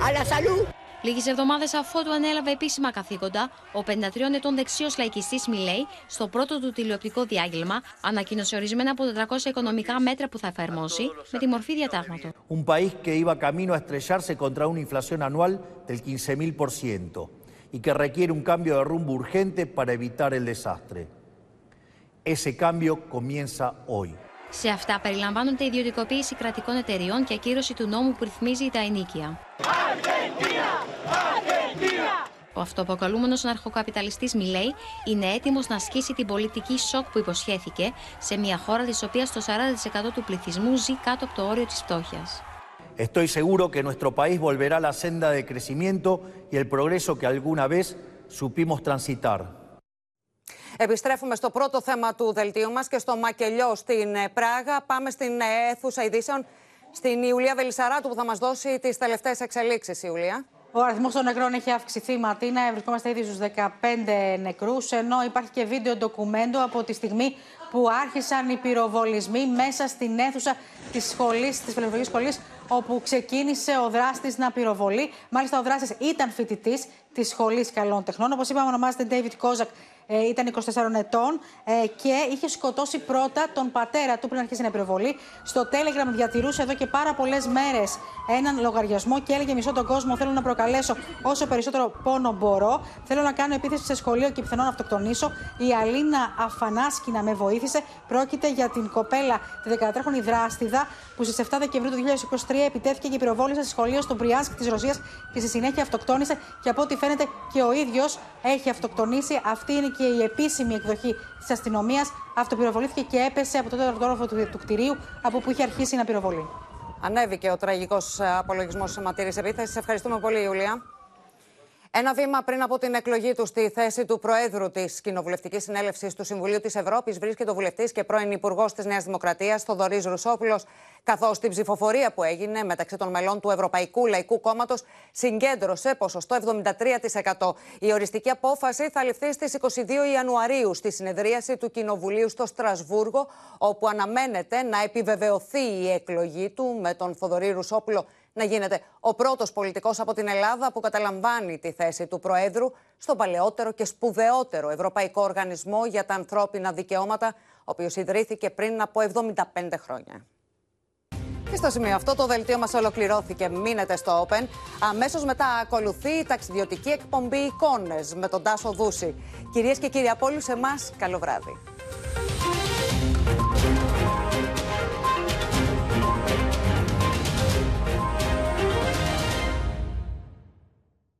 a la salud. Λίγε εβδομάδε αφότου ανέλαβε επίσημα καθήκοντα, ο 53 ετών δεξιό λαϊκιστή Μιλέη, στο πρώτο του τηλεοπτικό διάγγελμα, ανακοίνωσε ορισμένα από 400 οικονομικά μέτρα που θα εφαρμόσει με τη μορφή διατάγματο. Un país que iba camino a estrellarse contra una inflación anual del 15.000% y que requiere un cambio de rumbo urgente para evitar el desastre. Ese cambio comienza hoy. Σε αυτά περιλαμβάνονται η ιδιωτικοποίηση κρατικών εταιριών και ακύρωση του νόμου που ρυθμίζει τα ενίκια. Ο αυτοποκαλούμενος ναρχοκαπιταλιστής Μιλέη είναι έτοιμος να ασκήσει την πολιτική σοκ που υποσχέθηκε σε μια χώρα της οποίας το 40% του πληθυσμού ζει κάτω από το όριο της φτώχειας. Estoy seguro que nuestro país volverá a la senda de crecimiento y el progreso que alguna vez supimos transitar. Επιστρέφουμε στο πρώτο θέμα του δελτίου μας και στο Μακελιό στην ε, Πράγα. Πάμε στην ε, αίθουσα ειδήσεων στην Ιουλία Βελισσαράτου που θα μας δώσει τις τελευταίες εξελίξεις, Ιουλία. Ο αριθμός των νεκρών έχει αυξηθεί, Ματίνα. Βρισκόμαστε ήδη στους 15 νεκρούς. Ενώ υπάρχει και βίντεο ντοκουμέντο από τη στιγμή που άρχισαν οι πυροβολισμοί μέσα στην αίθουσα της σχολής, της Φιλελευθερική Σχολής, όπου ξεκίνησε ο δράστης να πυροβολεί. Μάλιστα, ο δράστης ήταν φοιτητής της Σχολής Καλών Τεχνών. Όπως είπαμε, ονομάζεται David Kozak. Ε, ήταν 24 ετών ε, και είχε σκοτώσει πρώτα τον πατέρα του πριν αρχίσει να πυροβολεί. Στο Telegram διατηρούσε εδώ και πάρα πολλές μέρες έναν λογαριασμό και έλεγε μισό τον κόσμο: Θέλω να προκαλέσω όσο περισσότερο πόνο μπορώ. Θέλω να κάνω επίθεση σε σχολείο και πιθανόν να αυτοκτονήσω. Η Αλίνα Αφανάσκηνα με βοήθησε. Πρόκειται για την κοπέλα, τη 13χρονη δράστιδα, που στις 7 Δεκεμβρίου του 2023 επιτέθηκε και πυροβόλησε σε σχολείο στο Μπριάνσκ της Ρωσίας και στη συνέχεια αυτοκτόνησε. Και από ό,τι φαίνεται και ο ίδιος έχει αυτοκτονήσει. Αυτή είναι και η επίσημη εκδοχή της αστυνομίας. Αυτοπυροβολήθηκε και έπεσε από το τέταρτο όροφο του, του κτηρίου, από που είχε αρχίσει να πυροβολεί. Ανέβηκε ο τραγικός απολογισμός τη αιματήρη επίθεσης. Ευχαριστούμε πολύ, Ιουλία. Ένα βήμα πριν από την εκλογή τους στη θέση του Προέδρου της Κοινοβουλευτικής Συνέλευσης του Συμβουλίου της Ευρώπης βρίσκεται ο βουλευτής και πρώην Υπουργός της Νέας Δημοκρατίας, Θοδωρής Ρουσόπουλος, καθώς την ψηφοφορία που έγινε μεταξύ των μελών του Ευρωπαϊκού Λαϊκού Κόμματος συγκέντρωσε ποσοστό 73%. Η οριστική απόφαση θα ληφθεί στις 22 Ιανουαρίου στη συνεδρίαση του Κοινοβουλίου στο Στρασβούργο, όπου αναμένεται να επιβεβαιωθεί η εκλογή του με τον Θοδωρή Ρουσόπουλο να γίνεται ο πρώτος πολιτικός από την Ελλάδα που καταλαμβάνει τη θέση του Προέδρου στο παλαιότερο και σπουδαιότερο Ευρωπαϊκό Οργανισμό για τα Ανθρώπινα Δικαιώματα, ο οποίος ιδρύθηκε πριν από 75 χρόνια. Και στο σημείο αυτό το δελτίο μας ολοκληρώθηκε. Μείνετε στο Open. Αμέσως μετά ακολουθεί η ταξιδιωτική εκπομπή εικόνες με τον Τάσο Δούση. Κυρίες και κύριοι από όλους εμάς, καλό βράδυ.